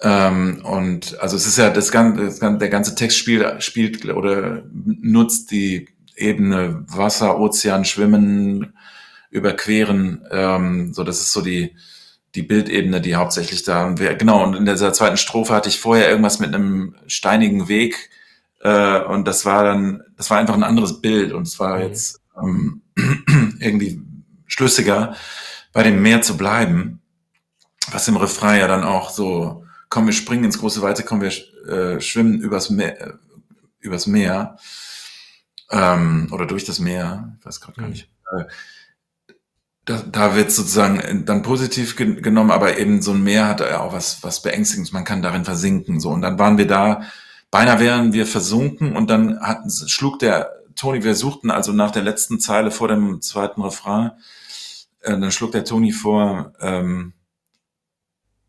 Ähm, und also es ist ja das ganze, das ganze der ganze Text spielt spielt oder nutzt die Ebene Wasser, Ozean, Schwimmen, überqueren. Ähm, so das ist so die die Bildebene, die hauptsächlich da genau und in dieser zweiten Strophe hatte ich vorher irgendwas mit einem steinigen Weg äh, und das war dann, das war einfach ein anderes Bild und es war mhm. jetzt ähm, irgendwie schlüssiger, bei dem Meer zu bleiben, was im Refrain ja dann auch so, komm, wir springen ins große Weite, komm, wir äh, schwimmen übers Meer, äh, übers Meer ähm, oder durch das Meer, ich weiß gerade gar mhm. nicht. Äh, da, da wird sozusagen dann positiv gen genommen, aber eben so ein Meer hat ja auch was, was Beängstigendes, man kann darin versinken. So, und dann waren wir da Beinahe wären wir versunken und dann hatten, schlug der Toni, wir suchten also nach der letzten Zeile vor dem zweiten Refrain, äh, dann schlug der Toni vor, ähm,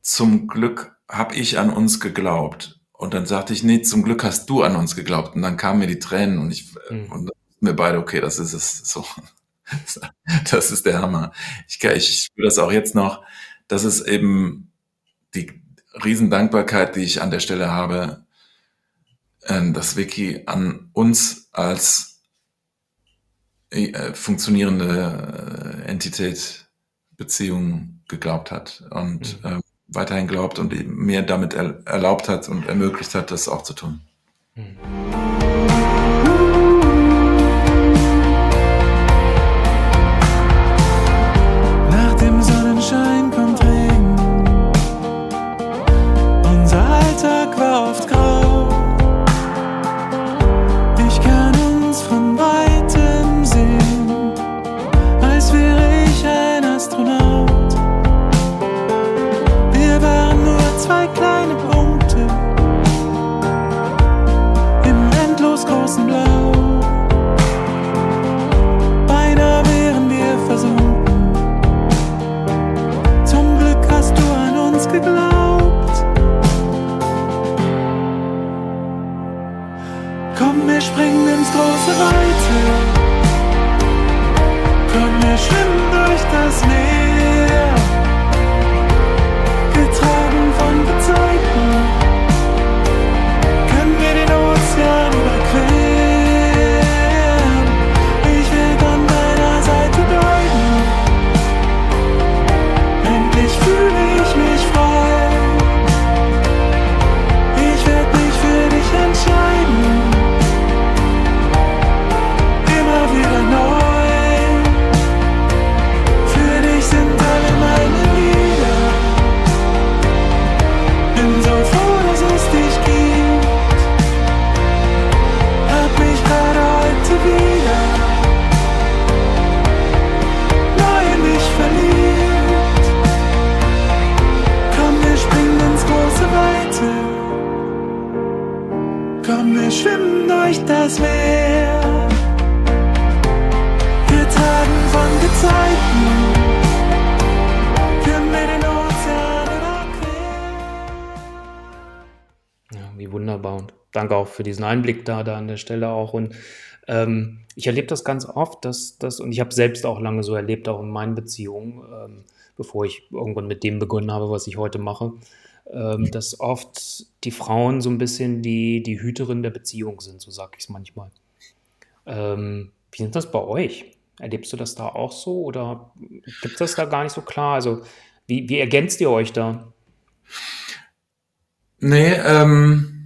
zum Glück hab ich an uns geglaubt. Und dann sagte ich, nee, zum Glück hast du an uns geglaubt. Und dann kamen mir die Tränen und ich, mhm. und mir beide, okay, das ist es so. Das ist der Hammer. Ich, ich spüre das auch jetzt noch. Das ist eben die Riesendankbarkeit, die ich an der Stelle habe, äh, das Wiki an uns als äh, funktionierende äh, Entität, Beziehung geglaubt hat und mhm. äh, weiterhin glaubt und mir damit er, erlaubt hat und ermöglicht hat, das auch zu tun. Mhm. Für diesen Einblick da, da an der Stelle auch. Und ähm, ich erlebe das ganz oft, dass das, und ich habe selbst auch lange so erlebt, auch in meinen Beziehungen, ähm, bevor ich irgendwann mit dem begonnen habe, was ich heute mache, ähm, dass oft die Frauen so ein bisschen die, die Hüterin der Beziehung sind, so sage ich es manchmal. Ähm, wie ist das bei euch? Erlebst du das da auch so oder gibt es das da gar nicht so klar? Also, wie, wie ergänzt ihr euch da? Nee, ähm,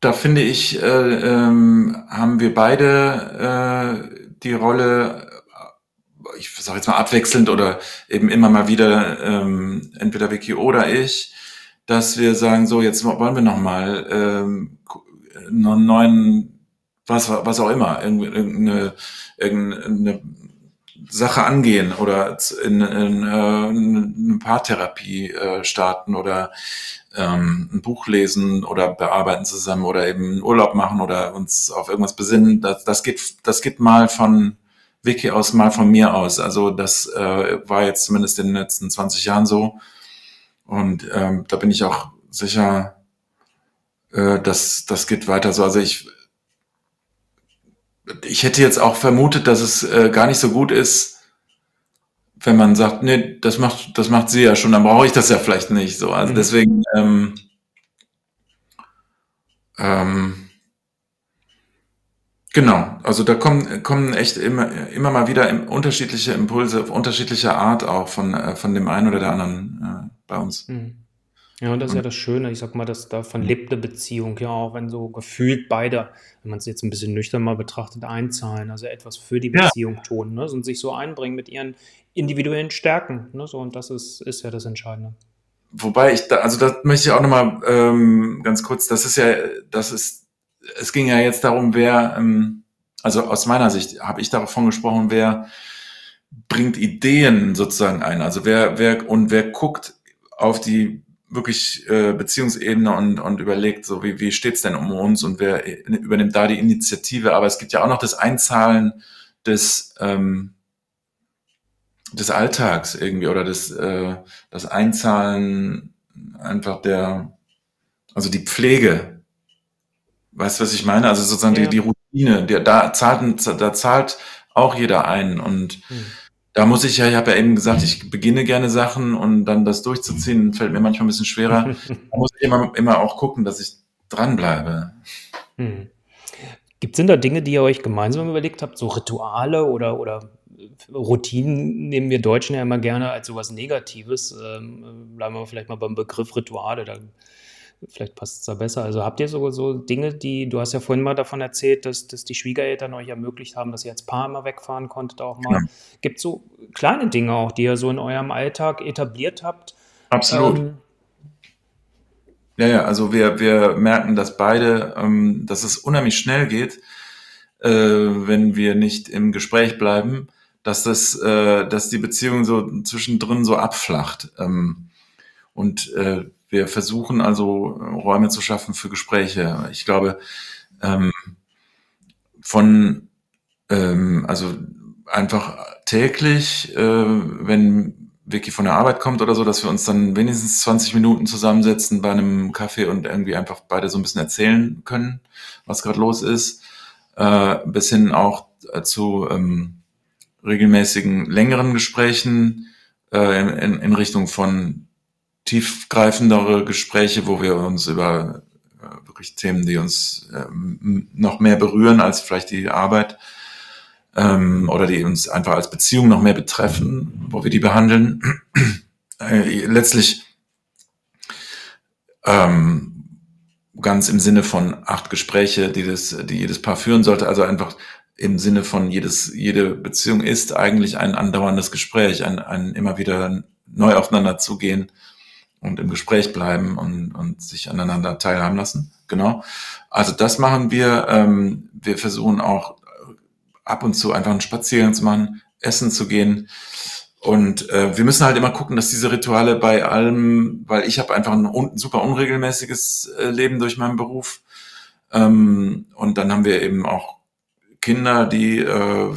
da finde ich, äh, ähm, haben wir beide äh, die Rolle, äh, ich sage jetzt mal abwechselnd oder eben immer mal wieder, ähm, entweder Vicky oder ich, dass wir sagen, so, jetzt wollen wir nochmal ähm, einen neuen, was, was auch immer, irgendeine, irgendeine Sache angehen oder in, in, äh, eine Paartherapie äh, starten oder ähm, ein Buch lesen oder bearbeiten zusammen oder eben Urlaub machen oder uns auf irgendwas besinnen. Das, das geht, das geht mal von Wiki aus, mal von mir aus. Also das äh, war jetzt zumindest in den letzten 20 Jahren so. Und ähm, da bin ich auch sicher, äh, dass das geht weiter so. Also ich, ich hätte jetzt auch vermutet, dass es äh, gar nicht so gut ist, wenn man sagt, nee, das macht, das macht sie ja schon, dann brauche ich das ja vielleicht nicht. So, also mhm. deswegen ähm, ähm, Genau, also da kommen, kommen echt immer, immer mal wieder unterschiedliche Impulse auf unterschiedliche Art auch von, äh, von dem einen oder der anderen äh, bei uns. Mhm. Ja, und das ist ja das Schöne, ich sag mal, dass davon lebt eine Beziehung ja auch, wenn so gefühlt beide, wenn man es jetzt ein bisschen nüchtern mal betrachtet, einzahlen, also etwas für die Beziehung ja. tun ne? und sich so einbringen mit ihren individuellen Stärken. Ne? So, und das ist, ist ja das Entscheidende. Wobei ich da, also das möchte ich auch nochmal ähm, ganz kurz, das ist ja, das ist es ging ja jetzt darum, wer, ähm, also aus meiner Sicht habe ich davon gesprochen, wer bringt Ideen sozusagen ein. Also wer, wer und wer guckt auf die wirklich äh, Beziehungsebene und, und überlegt, so wie, wie steht's denn um uns und wer übernimmt da die Initiative. Aber es gibt ja auch noch das Einzahlen des, ähm, des Alltags irgendwie oder das, äh, das Einzahlen einfach der, also die Pflege Weißt du, was ich meine? Also sozusagen ja. die, die Routine, der, da, zahlt, da zahlt auch jeder ein. Und hm. Da muss ich ja, ich habe ja eben gesagt, ich beginne gerne Sachen und dann das durchzuziehen, fällt mir manchmal ein bisschen schwerer. da muss ich immer, immer auch gucken, dass ich dranbleibe. Hm. Gibt es denn da Dinge, die ihr euch gemeinsam überlegt habt, so Rituale oder, oder Routinen nehmen wir Deutschen ja immer gerne als sowas Negatives. Ähm, bleiben wir vielleicht mal beim Begriff Rituale. Da Vielleicht passt es da besser. Also habt ihr so, so Dinge, die, du hast ja vorhin mal davon erzählt, dass, dass die Schwiegereltern euch ermöglicht haben, dass ihr als Paar immer wegfahren konntet auch mal. Genau. Gibt es so kleine Dinge auch, die ihr so in eurem Alltag etabliert habt? Absolut. Ähm, ja, ja, also wir, wir merken, dass beide, ähm, dass es unheimlich schnell geht, äh, wenn wir nicht im Gespräch bleiben, dass das, äh, dass die Beziehung so zwischendrin so abflacht. Ähm, und äh, wir versuchen also äh, Räume zu schaffen für Gespräche. Ich glaube, ähm, von, ähm, also einfach täglich, äh, wenn Vicky von der Arbeit kommt oder so, dass wir uns dann wenigstens 20 Minuten zusammensetzen bei einem Kaffee und irgendwie einfach beide so ein bisschen erzählen können, was gerade los ist, äh, bis hin auch äh, zu ähm, regelmäßigen längeren Gesprächen äh, in, in Richtung von tiefgreifendere Gespräche, wo wir uns über äh, Themen, die uns äh, noch mehr berühren als vielleicht die Arbeit ähm, oder die uns einfach als Beziehung noch mehr betreffen, wo wir die behandeln. Äh, letztlich ähm, ganz im Sinne von acht Gespräche, die, das, die jedes Paar führen sollte, also einfach im Sinne von jedes, jede Beziehung ist eigentlich ein andauerndes Gespräch, ein, ein immer wieder neu aufeinander zugehen und im Gespräch bleiben und, und sich aneinander teilhaben lassen. Genau. Also das machen wir. Ähm, wir versuchen auch ab und zu einfach einen Spaziergang zu machen, essen zu gehen. Und äh, wir müssen halt immer gucken, dass diese Rituale bei allem, weil ich habe einfach ein un super unregelmäßiges äh, Leben durch meinen Beruf. Ähm, und dann haben wir eben auch Kinder, die äh,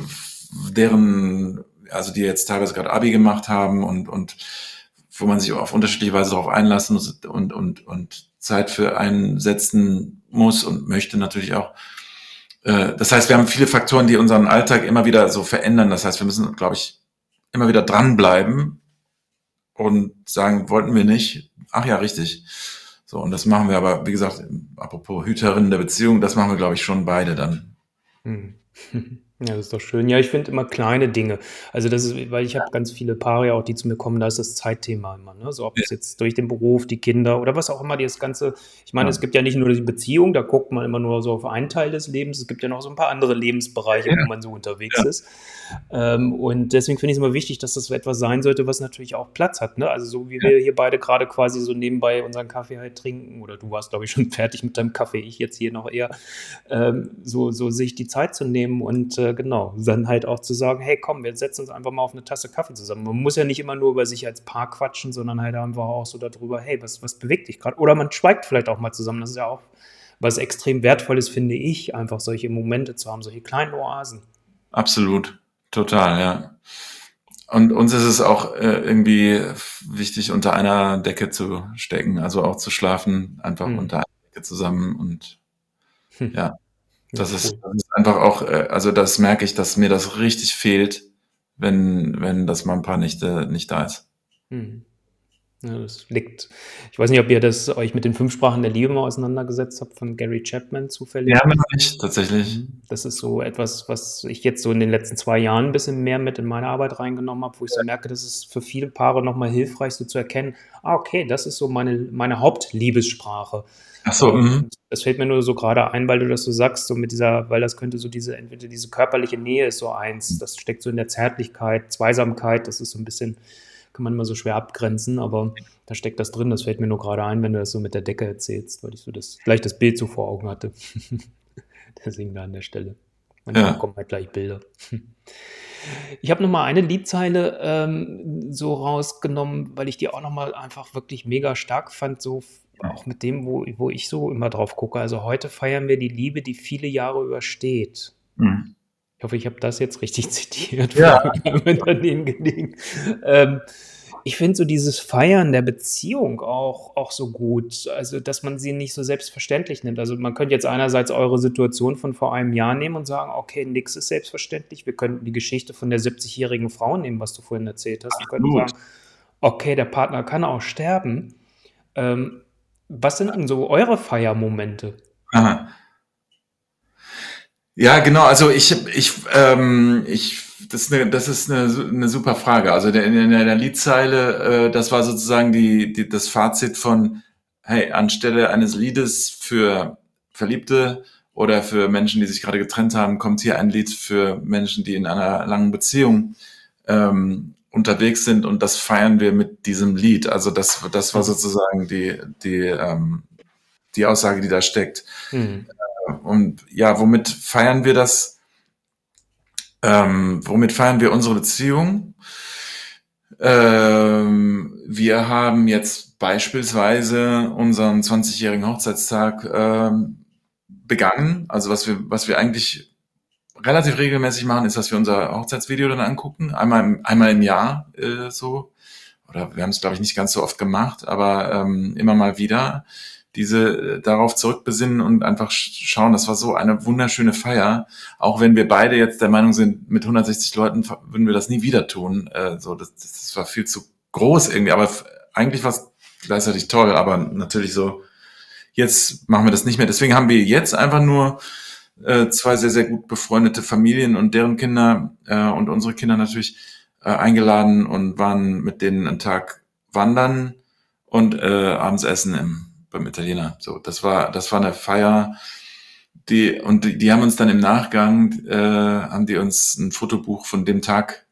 deren, also die jetzt teilweise gerade Abi gemacht haben und, und wo man sich auf unterschiedliche Weise darauf einlassen muss und, und, und Zeit für einsetzen muss und möchte natürlich auch. Äh, das heißt, wir haben viele Faktoren, die unseren Alltag immer wieder so verändern. Das heißt, wir müssen, glaube ich, immer wieder dranbleiben und sagen, wollten wir nicht. Ach ja, richtig. So, und das machen wir aber, wie gesagt, apropos Hüterinnen der Beziehung, das machen wir, glaube ich, schon beide dann. Hm. Ja, das ist doch schön. Ja, ich finde immer kleine Dinge. Also das ist, weil ich habe ganz viele Paare ja auch, die zu mir kommen, da ist das Zeitthema immer, ne? So ob es jetzt durch den Beruf, die Kinder oder was auch immer, das Ganze. Ich meine, Ja. es gibt ja nicht nur die Beziehung, da guckt man immer nur so auf einen Teil des Lebens. Es gibt ja noch so ein paar andere Lebensbereiche, Ja. wo man so unterwegs Ja. ist. Ähm, und deswegen finde ich es immer wichtig, dass das so etwas sein sollte, was natürlich auch Platz hat, ne? Also so wie wir hier beide gerade quasi so nebenbei unseren Kaffee halt trinken oder du warst, glaube ich, schon fertig mit deinem Kaffee, ich jetzt hier noch eher, ähm, so, so sich die Zeit zu nehmen und äh, genau, dann halt auch zu sagen, hey komm, wir setzen uns einfach mal auf eine Tasse Kaffee zusammen. Man muss ja nicht immer nur über sich als Paar quatschen, sondern halt einfach auch so darüber, hey, was, was bewegt dich gerade? Oder man schweigt vielleicht auch mal zusammen. Das ist ja auch was extrem wertvolles, finde ich, einfach solche Momente zu haben, solche kleinen Oasen. Absolut, total, ja. Und uns ist es auch äh, irgendwie wichtig, unter einer Decke zu stecken, also auch zu schlafen, einfach Hm. unter einer Decke zusammen. Und Hm. ja, das Ja, ist, das ist einfach auch, äh, also das merke ich, dass mir das richtig fehlt, wenn, wenn das mal ein paar Nächte nicht da ist. Hm. Ja, das liegt. Ich weiß nicht, ob ihr das euch mit den fünf Sprachen der Liebe mal auseinandergesetzt habt von Gary Chapman zufällig. Ja, nicht, tatsächlich. Mhm. Das ist so etwas, was ich jetzt so in den letzten zwei Jahren ein bisschen mehr mit in meine Arbeit reingenommen habe, wo ich so merke, das ist für viele Paare nochmal hilfreich, so zu erkennen, ah, okay, das ist so meine, meine Hauptliebessprache. Ach so, mhm. Und das fällt mir nur so gerade ein, weil du das so sagst, so mit dieser, weil das könnte so diese, entweder diese körperliche Nähe ist so eins, das steckt so in der Zärtlichkeit, Zweisamkeit, das ist so ein bisschen, kann man immer so schwer abgrenzen, aber da steckt das drin, das fällt mir nur gerade ein, wenn du das so mit der Decke erzählst, weil ich so das, gleich das Bild so vor Augen hatte. Deswegen da an der Stelle. Manchmal Ja. kommen halt gleich Bilder. Ich habe noch mal eine Liedzeile ähm, so rausgenommen, weil ich die auch noch mal einfach wirklich mega stark fand, so auch mit dem, wo, wo ich so immer drauf gucke. Also heute feiern wir die Liebe, die viele Jahre übersteht. Mhm. Ich hoffe, ich habe das jetzt richtig zitiert. Ja. Mit daneben gelegen. Ähm, ich finde so dieses Feiern der Beziehung auch, auch so gut. Also, dass man sie nicht so selbstverständlich nimmt. Also, man könnte jetzt einerseits eure Situation von vor einem Jahr nehmen und sagen, okay, nix ist selbstverständlich. Wir könnten die Geschichte von der 70-jährigen Frau nehmen, was du vorhin erzählt hast. Wir könnten sagen, okay, der Partner kann auch sterben. Ähm, was sind denn so eure Feiermomente? Aha. Ja, genau. Also ich, ich, ähm, ich, das ist eine, das ist eine, eine super Frage. Also der, in der Liedzeile, äh, das war sozusagen die, die, das Fazit von, hey, anstelle eines Liedes für Verliebte oder für Menschen, die sich gerade getrennt haben, kommt hier ein Lied für Menschen, die in einer langen Beziehung ähm, unterwegs sind und das feiern wir mit diesem Lied. Also das, das war sozusagen die, die, ähm, die Aussage, die da steckt. Hm. Und ja, womit feiern wir das? Ähm, womit feiern wir unsere Beziehung? Ähm, wir haben jetzt beispielsweise unseren 20-jährigen Hochzeitstag ähm, begangen. Also was wir, was wir eigentlich relativ regelmäßig machen, ist, dass wir unser Hochzeitsvideo dann angucken. Einmal im, einmal im Jahr äh, so. Oder wir haben es, glaube ich, nicht ganz so oft gemacht, aber ähm, immer mal wieder diese äh, darauf zurückbesinnen und einfach sch- schauen, das war so eine wunderschöne Feier. Auch wenn wir beide jetzt der Meinung sind, mit 160 Leuten würden wir das nie wieder tun. Äh, so, das, das war viel zu groß irgendwie, aber eigentlich war es gleichzeitig toll, aber natürlich so, jetzt machen wir das nicht mehr. Deswegen haben wir jetzt einfach nur äh, zwei sehr, sehr gut befreundete Familien und deren Kinder äh, und unsere Kinder natürlich äh, eingeladen und waren mit denen einen Tag wandern und äh, abends essen im, beim Italiener. So, das war, das war eine Feier, die und die, die haben uns dann im Nachgang äh, haben die uns ein Fotobuch von dem Tag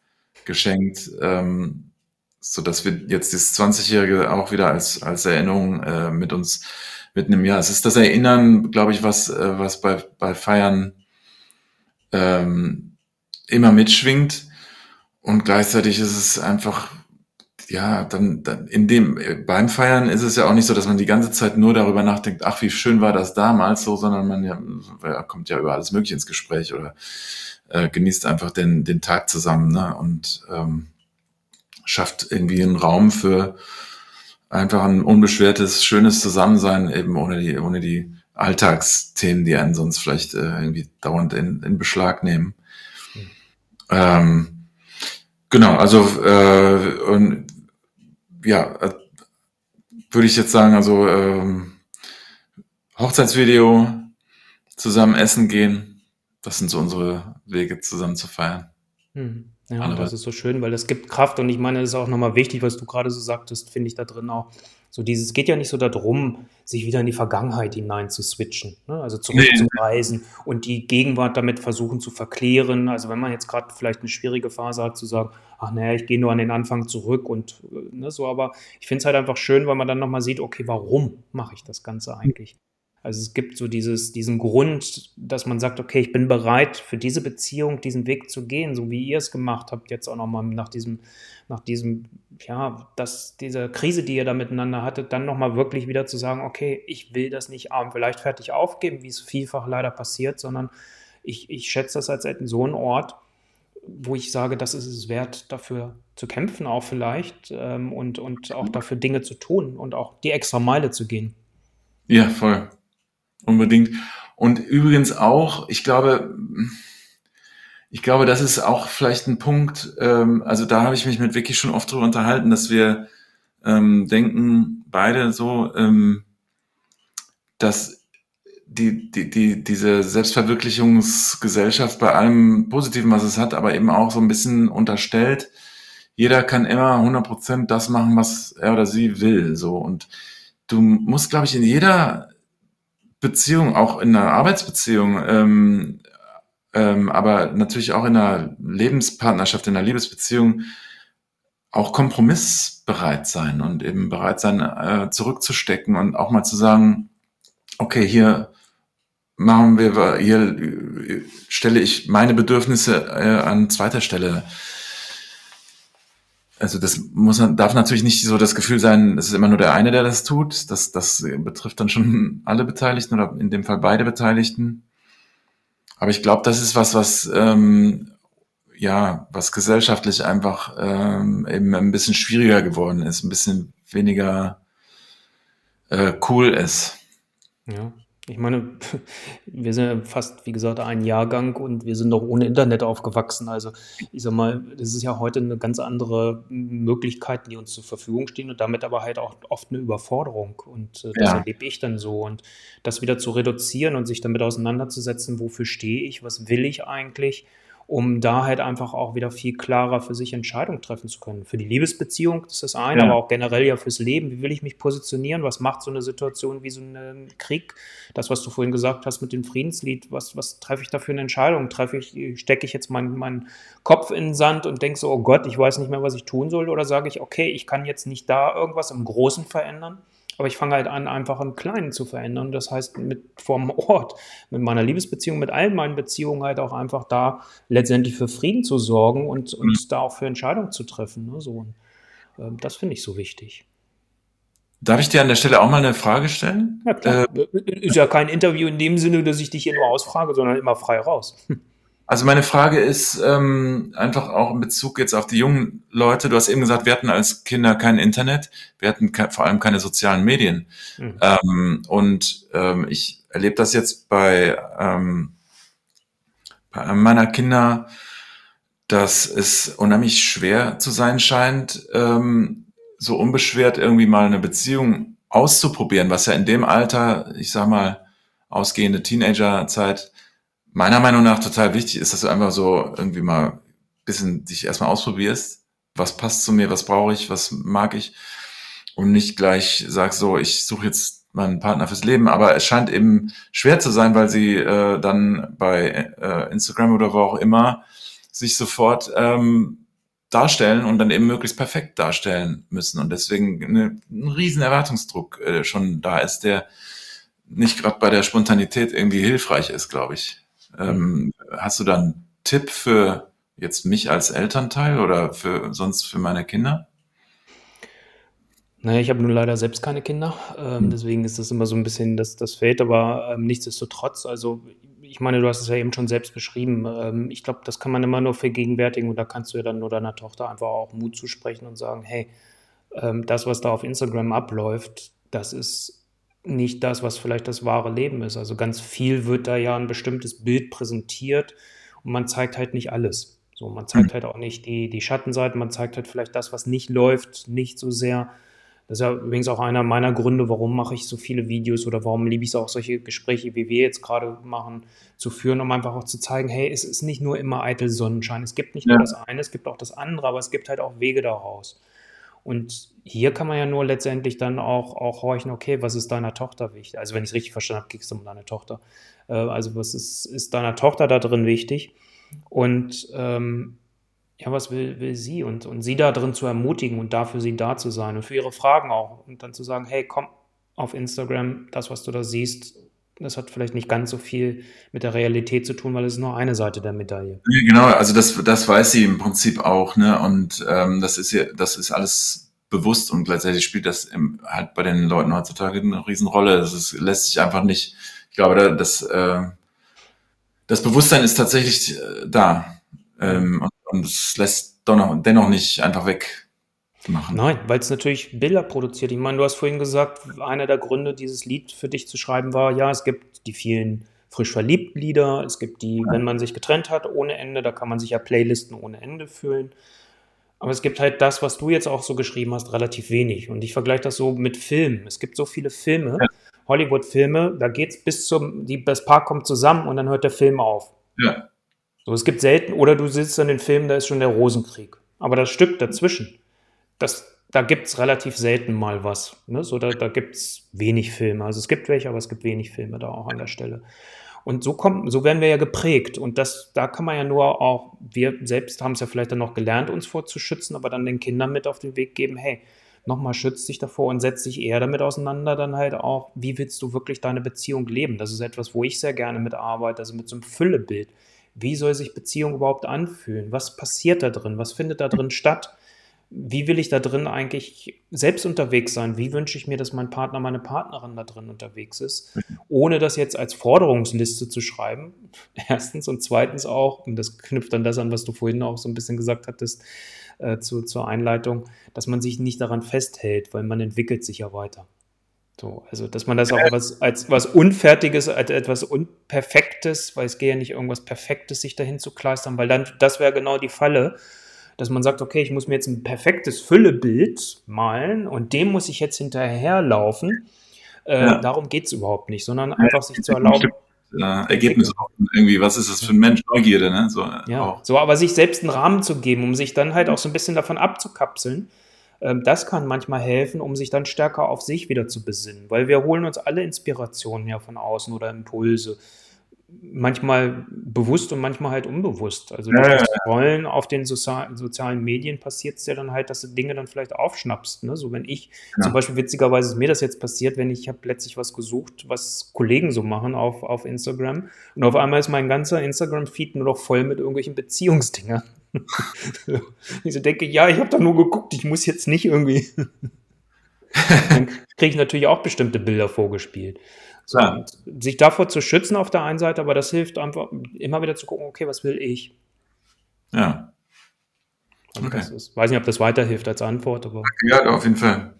geschenkt, ähm, so dass wir jetzt das 20-jährige auch wieder als als Erinnerung äh, mit uns mitnehmen. Ja, es ist das Erinnern, glaube ich, was äh, was bei bei Feiern ähm, immer mitschwingt und gleichzeitig ist es einfach ja, dann, dann in dem äh, beim Feiern ist es ja auch nicht so, dass man die ganze Zeit nur darüber nachdenkt, ach, wie schön war das damals so, sondern man ja kommt ja über alles Mögliche ins Gespräch oder äh, genießt einfach den, den Tag zusammen ne? und ähm, schafft irgendwie einen Raum für einfach ein unbeschwertes, schönes Zusammensein, eben ohne die, ohne die Alltagsthemen, die einen sonst vielleicht äh, irgendwie dauernd in, in Beschlag nehmen. Ähm, genau, also äh, und ja, äh, würde ich jetzt sagen, also ähm, Hochzeitsvideo, zusammen essen gehen, das sind so unsere Wege, zusammen zu feiern. Hm. Ja, und das ist so schön, weil das gibt Kraft und ich meine, das ist auch nochmal wichtig, was du gerade so sagtest, finde ich da drin auch. So dieses, es geht ja nicht so darum, sich wieder in die Vergangenheit hinein zu switchen, ne? also zurückzureisen nee. und die Gegenwart damit versuchen zu verklären. Also wenn man jetzt gerade vielleicht eine schwierige Phase hat, zu sagen, ach naja, ich gehe nur an den Anfang zurück und ne, so, aber ich finde es halt einfach schön, weil man dann nochmal sieht, okay, warum mache ich das Ganze eigentlich? Also es gibt so dieses, diesen Grund, dass man sagt, okay, ich bin bereit für diese Beziehung, diesen Weg zu gehen, so wie ihr es gemacht habt, jetzt auch nochmal nach diesem, nach diesem, ja, das, dieser Krise, die ihr da miteinander hattet, dann nochmal wirklich wieder zu sagen, okay, ich will das nicht vielleicht fertig aufgeben, wie es vielfach leider passiert, sondern ich, ich schätze das als so einen Ort, wo ich sage, das ist es wert, dafür zu kämpfen, auch vielleicht, ähm, und, und auch dafür Dinge zu tun und auch die extra Meile zu gehen. Ja, voll. Unbedingt. Und übrigens auch, ich glaube, ich glaube, das ist auch vielleicht ein Punkt, ähm, also da habe ich mich mit Vicky schon oft drüber unterhalten, dass wir ähm, denken, beide so, ähm, dass die, die, die, diese Selbstverwirklichungsgesellschaft bei allem Positiven, was es hat, aber eben auch so ein bisschen unterstellt, jeder kann immer 100% das machen, was er oder sie will, so. Und du musst, glaube ich, in jeder Beziehung, auch in einer Arbeitsbeziehung, ähm, ähm, aber natürlich auch in einer Lebenspartnerschaft, in einer Liebesbeziehung auch kompromissbereit sein und eben bereit sein, äh, zurückzustecken und auch mal zu sagen, okay, hier machen wir, hier stelle ich meine Bedürfnisse äh, an zweiter Stelle also das muss darf natürlich nicht so das Gefühl sein, es ist immer nur der eine, der das tut. Das, das betrifft dann schon alle Beteiligten oder in dem Fall beide Beteiligten. Aber ich glaube, das ist was, was ähm, ja, was gesellschaftlich einfach ähm, eben ein bisschen schwieriger geworden ist, ein bisschen weniger äh, cool ist. Ja. Ich meine, wir sind ja fast, wie gesagt, ein Jahrgang und wir sind noch ohne Internet aufgewachsen. Also ich sag mal, das ist ja heute eine ganz andere Möglichkeiten, die uns zur Verfügung stehen und damit aber halt auch oft eine Überforderung. Und äh, das ja. erlebe ich dann so. Und das wieder zu reduzieren und sich damit auseinanderzusetzen, wofür stehe ich, was will ich eigentlich um da halt einfach auch wieder viel klarer für sich Entscheidungen treffen zu können. Für die Liebesbeziehung das ist das eine, ja. aber auch generell ja fürs Leben. Wie will ich mich positionieren? Was macht so eine Situation wie so ein Krieg? Das, was du vorhin gesagt hast mit dem Friedenslied, was, was treffe ich da für eine Entscheidung? Treffe ich, stecke ich jetzt meinen mein Kopf in den Sand und denke so, oh Gott, ich weiß nicht mehr, was ich tun soll? Oder sage ich, okay, ich kann jetzt nicht da irgendwas im Großen verändern? Aber ich fange halt an, einfach im Kleinen zu verändern. Das heißt, mit vom Ort, mit meiner Liebesbeziehung, mit allen meinen Beziehungen halt auch einfach da letztendlich für Frieden zu sorgen und, und mhm. da auch für Entscheidungen zu treffen. Ne? So, äh, das finde ich so wichtig. Darf ich dir an der Stelle auch mal eine Frage stellen? Ja, klar. Äh, ist ja kein Interview in dem Sinne, dass ich dich hier nur ausfrage, sondern immer frei raus. Also meine Frage ist ähm, einfach auch in Bezug jetzt auf die jungen Leute. Du hast eben gesagt, wir hatten als Kinder kein Internet, wir hatten ke vor allem keine sozialen Medien. Mhm. Ähm, und ähm, ich erlebe das jetzt bei, ähm, bei einem meiner Kinder, dass es unheimlich schwer zu sein scheint, ähm, so unbeschwert irgendwie mal eine Beziehung auszuprobieren, was ja in dem Alter, ich sag mal, ausgehende Teenagerzeit meiner Meinung nach total wichtig ist, dass du einfach so irgendwie mal bisschen dich erstmal ausprobierst. Was passt zu mir, was brauche ich, was mag ich? Und nicht gleich sagst so, ich suche jetzt meinen Partner fürs Leben, aber es scheint eben schwer zu sein, weil sie äh, dann bei äh, Instagram oder wo auch immer sich sofort ähm, darstellen und dann eben möglichst perfekt darstellen müssen. Und deswegen eine, ein riesen Erwartungsdruck äh, schon da ist, der nicht gerade bei der Spontanität irgendwie hilfreich ist, glaube ich. Ähm, hast du da einen Tipp für jetzt mich als Elternteil oder für sonst für meine Kinder? Naja, ich habe nur leider selbst keine Kinder, ähm, hm. deswegen ist das immer so ein bisschen das, das Feld, aber ähm, nichtsdestotrotz, also ich meine, du hast es ja eben schon selbst beschrieben. Ähm, ich glaube, das kann man immer nur vergegenwärtigen und da kannst du ja dann nur deiner Tochter einfach auch Mut zusprechen und sagen, hey, ähm, das, was da auf Instagram abläuft, das ist nicht das, was vielleicht das wahre Leben ist. Also ganz viel wird da ja ein bestimmtes Bild präsentiert und man zeigt halt nicht alles. So, man zeigt mhm. halt auch nicht die, die Schattenseiten, man zeigt halt vielleicht das, was nicht läuft, nicht so sehr. Das ist ja übrigens auch einer meiner Gründe, warum mache ich so viele Videos oder warum liebe ich es auch, solche Gespräche, wie wir jetzt gerade machen, zu führen, um einfach auch zu zeigen, hey, es ist nicht nur immer eitel Sonnenschein. Es gibt nicht Ja. nur das eine, es gibt auch das andere, aber es gibt halt auch Wege daraus. Und hier kann man ja nur letztendlich dann auch, auch horchen, okay, was ist deiner Tochter wichtig? Also wenn ich es richtig verstanden habe, ging es um deine Tochter. Äh, also was ist, ist deiner Tochter da drin wichtig? Und ähm, ja, was will, will sie? Und, und sie da drin zu ermutigen und da für sie da zu sein und für ihre Fragen auch. Und dann zu sagen, hey, komm auf Instagram, das, was du da siehst, das hat vielleicht nicht ganz so viel mit der Realität zu tun, weil es ist nur eine Seite der Medaille. Genau, also das, das weiß sie im Prinzip auch, ne? Und ähm, das ist ja, das ist alles bewusst und gleichzeitig spielt das im, halt bei den Leuten heutzutage eine Riesenrolle. Das ist, lässt sich einfach nicht. Ich glaube, da, das, äh, das Bewusstsein ist tatsächlich äh, da ähm, und, es lässt doch noch, dennoch nicht einfach wegmachen. Nein, weil es natürlich Bilder produziert. Ich meine, du hast vorhin gesagt, einer der Gründe, dieses Lied für dich zu schreiben, war, ja, es gibt die vielen frisch verliebt Lieder, es gibt die, wenn man sich getrennt hat, ohne Ende, da kann man sich ja Playlisten ohne Ende füllen. Aber es gibt halt das, was du jetzt auch so geschrieben hast, relativ wenig. Und ich vergleiche das so mit Filmen. Es gibt so viele Filme, Ja. Hollywood-Filme, da geht es bis zum, die, das Paar kommt zusammen und dann hört der Film auf. Ja, So, es gibt selten, oder du sitzt an den Film, da ist schon der Rosenkrieg. Aber das Stück dazwischen, das, da gibt es relativ selten mal was. Ne? So, da, da gibt es wenig Filme. Also es gibt welche, aber es gibt wenig Filme da auch an der Stelle. Und so kommt, so werden wir ja geprägt. Und das, da kann man ja nur auch, wir selbst haben es ja vielleicht dann noch gelernt, uns vorzuschützen, aber dann den Kindern mit auf den Weg geben, hey, nochmal schütz dich davor und setz dich eher damit auseinander, dann halt auch, wie willst du wirklich deine Beziehung leben? Das ist etwas, wo ich sehr gerne mitarbeite, also mit so einem Füllebild. Wie soll sich Beziehung überhaupt anfühlen? Was passiert da drin? Was findet da drin statt? Wie will ich da drin eigentlich selbst unterwegs sein? Wie wünsche ich mir, dass mein Partner, meine Partnerin da drin unterwegs ist? Ohne das jetzt als Forderungsliste zu schreiben. Erstens und zweitens auch, und das knüpft an das an, was du vorhin auch so ein bisschen gesagt hattest, äh, zu, zur Einleitung, dass man sich nicht daran festhält, weil man entwickelt sich ja weiter. So, also, dass man das auch was, als was Unfertiges, als etwas Unperfektes, weil es geht ja nicht irgendwas Perfektes, sich dahin zu kleistern, weil dann, das wäre genau die Falle, dass man sagt, okay, ich muss mir jetzt ein perfektes Füllebild malen und dem muss ich jetzt hinterherlaufen. Äh, Ja. Darum geht es überhaupt nicht, sondern einfach sich zu erlauben, äh, Ergebnisse auch irgendwie, was ist das für ein Mensch? Neugierde, ne? So, äh, Ja, auch. so, aber sich selbst einen Rahmen zu geben, um sich dann halt auch so ein bisschen davon abzukapseln, ähm, das kann manchmal helfen, um sich dann stärker auf sich wieder zu besinnen, weil wir holen uns alle Inspirationen ja von außen oder Impulse. Manchmal bewusst und manchmal halt unbewusst. Also durch Ja, das Scrollen auf den sozial sozialen Medien passiert es ja dann halt, dass du Dinge dann vielleicht aufschnappst. Ne? So wenn ich, Ja. zum Beispiel witzigerweise ist mir das jetzt passiert, wenn ich habe letztlich was gesucht, was Kollegen so machen auf, auf Instagram und auf einmal ist mein ganzer Instagram-Feed nur noch voll mit irgendwelchen Beziehungsdingern. ich so denke, ja, ich habe da nur geguckt, ich muss jetzt nicht irgendwie. Dann kriege ich natürlich auch bestimmte Bilder vorgespielt. Klar. und sich davor zu schützen auf der einen Seite, aber das hilft einfach immer wieder zu gucken, okay, was will ich? Ja. Also Okay. ist, weiß nicht, ob das weiterhilft als Antwort, aber ja, auf jeden Fall.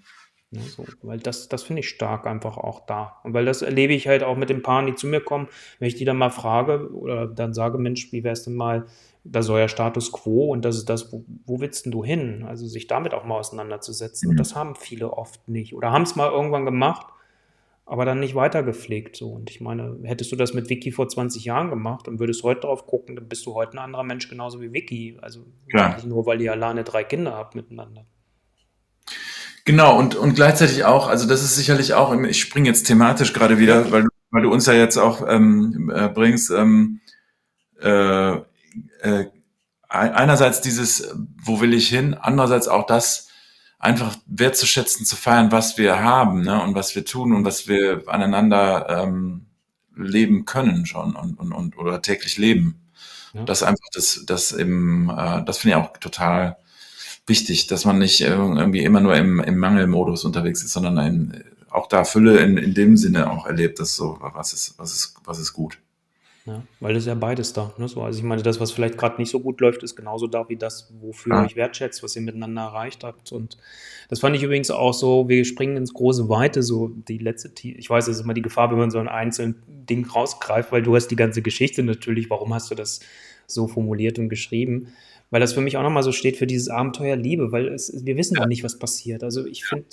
ja, so, weil das, das finde ich stark einfach auch da. Und weil das erlebe ich halt auch mit den Paaren, die zu mir kommen, wenn ich die dann mal frage oder dann sage, Mensch, wie wär's denn mal, da soll ja Status quo und das ist das, wo, wo willst denn du hin? Also sich damit auch mal auseinanderzusetzen. Und das haben viele oft nicht. Oder haben es mal irgendwann gemacht, aber dann nicht weitergepflegt. So. Und ich meine, hättest du das mit Vicky vor 20 Jahren gemacht und würdest heute drauf gucken, dann bist du heute ein anderer Mensch, genauso wie Vicky. Also Klar. nicht nur, weil ihr alleine drei Kinder habt miteinander. Genau, und, und gleichzeitig auch, also das ist sicherlich auch, ich springe jetzt thematisch gerade wieder, weil, du- weil du uns ja jetzt auch ähm, äh, bringst, ähm, äh, äh, ein- einerseits dieses, wo will ich hin, andererseits auch das, einfach wertzuschätzen, zu feiern, was wir haben ne, und was wir tun und was wir aneinander ähm, leben können schon und, und, und oder täglich leben. Ja. Das einfach, das, das eben, äh, das finde ich auch total wichtig, dass man nicht irgendwie immer nur im, im Mangelmodus unterwegs ist, sondern ein, auch da Fülle in, in dem Sinne auch erlebt, dass so, was ist, was ist, was ist gut. Ja, weil das ist ja beides da. Ne? So, also ich meine, das, was vielleicht gerade nicht so gut läuft, ist genauso da wie das, wofür Ja. ihr euch wertschätzt, was ihr miteinander erreicht habt. Und das fand ich übrigens auch so, wir springen ins große Weite, so die letzte, ich weiß, es ist immer die Gefahr, wenn man so ein einzelnes Ding rausgreift, weil du hast die ganze Geschichte natürlich, warum hast du das so formuliert und geschrieben? Weil das für mich auch nochmal so steht für dieses Abenteuer Liebe, weil es, wir wissen noch nicht, was passiert. Also ich finde,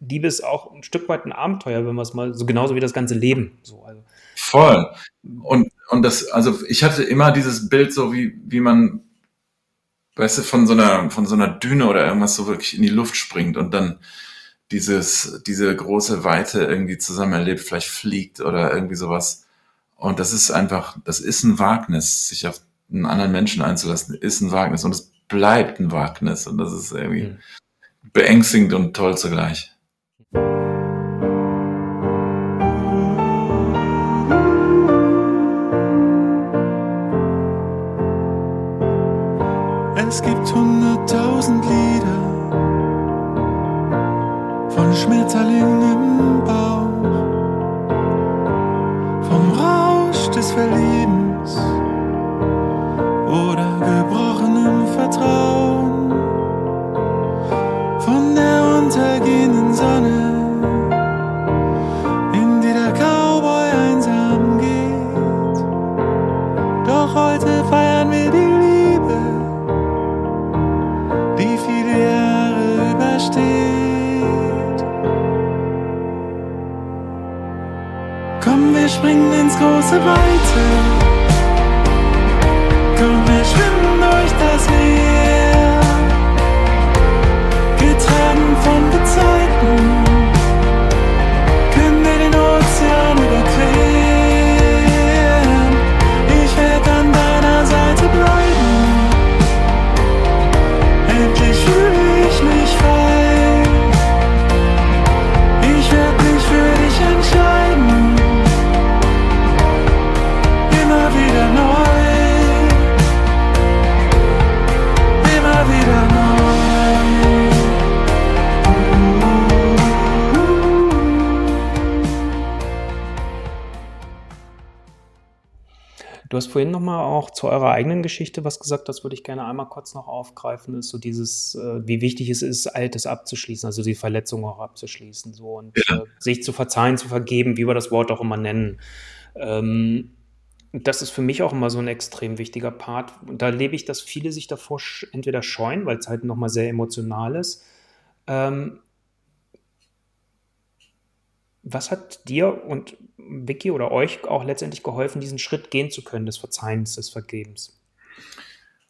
Liebe ist auch ein Stück weit ein Abenteuer, wenn wir es mal so genauso wie das ganze Leben. So, also. Voll. Und, und das, also ich hatte immer dieses Bild so, wie, wie man, weißt du, von so einer, von so einer Düne oder irgendwas so wirklich in die Luft springt und dann dieses, diese große Weite irgendwie zusammen erlebt, vielleicht fliegt oder irgendwie sowas. Und das ist einfach, das ist ein Wagnis, sich auf einen anderen Menschen einzulassen, ist ein Wagnis und es bleibt ein Wagnis und das ist irgendwie mhm. beängstigend und toll zugleich. Du hast vorhin nochmal auch zu eurer eigenen Geschichte was gesagt, das würde ich gerne einmal kurz noch aufgreifen, ist so dieses, äh, wie wichtig es ist, Altes abzuschließen, also die Verletzung auch abzuschließen, so und ja. äh, sich zu verzeihen, zu vergeben, wie wir das Wort auch immer nennen. Ähm, das ist für mich auch immer so ein extrem wichtiger Part. Und da lebe ich, dass viele sich davor entweder scheuen, weil es halt nochmal sehr emotional ist, ähm, was hat dir und Vicky oder euch auch letztendlich geholfen, diesen Schritt gehen zu können, des Verzeihens, des Vergebens?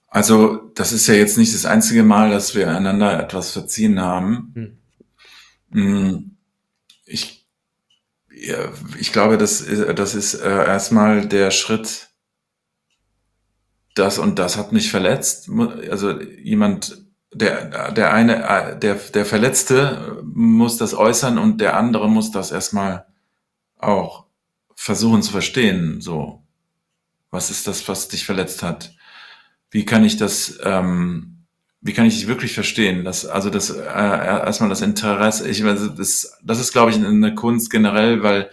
Also, das ist ja jetzt nicht das einzige Mal, dass wir einander etwas verziehen haben. Hm. Mm, ich, ich glaube, das, das ist äh, erstmal der Schritt, das und das hat mich verletzt. Also jemand der, der eine, der, der Verletzte muss das äußern und der andere muss das erstmal auch versuchen zu verstehen. So, was ist das, was dich verletzt hat? Wie kann ich das, ähm, wie kann ich dich wirklich verstehen? Das, also das äh, erstmal das Interesse. Ich, also das, das ist, glaube ich, eine Kunst generell, weil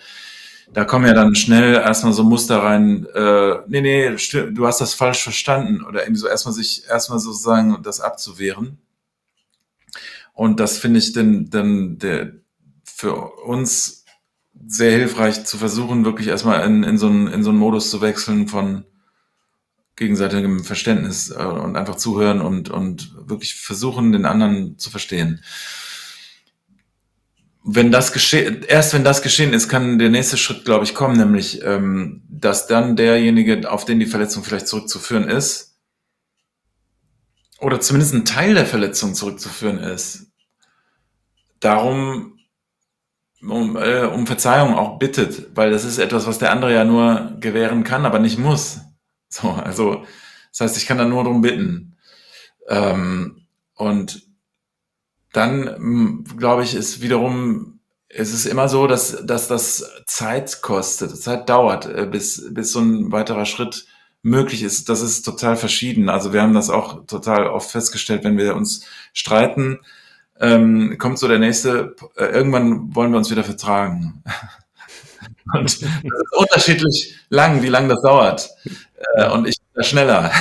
da kommen ja dann schnell erstmal so Muster rein, äh, nee, nee, du hast das falsch verstanden oder irgendwie so erstmal sich, erstmal sozusagen das abzuwehren. Und das finde ich denn, denn der, für uns sehr hilfreich zu versuchen, wirklich erstmal in, in, so einen, in so einen Modus zu wechseln von gegenseitigem Verständnis äh, und einfach zuhören und, und wirklich versuchen, den anderen zu verstehen wenn das geschehen, erst wenn das geschehen ist, kann der nächste Schritt, glaube ich, kommen, nämlich, ähm, dass dann derjenige, auf den die Verletzung vielleicht zurückzuführen ist, oder zumindest ein Teil der Verletzung zurückzuführen ist, darum um, äh, um Verzeihung auch bittet, weil das ist etwas, was der andere ja nur gewähren kann, aber nicht muss. So, also das heißt, ich kann da nur darum bitten. Ähm, und dann hm, glaube ich, ist wiederum, es ist immer so, dass, dass das Zeit kostet, Zeit dauert, äh, bis, bis so ein weiterer Schritt möglich ist. Das ist total verschieden. Also wir haben das auch total oft festgestellt, wenn wir uns streiten, ähm, kommt so der nächste, äh, irgendwann wollen wir uns wieder vertragen. Und das ist unterschiedlich lang, wie lang das dauert. Äh, und ich bin da schneller.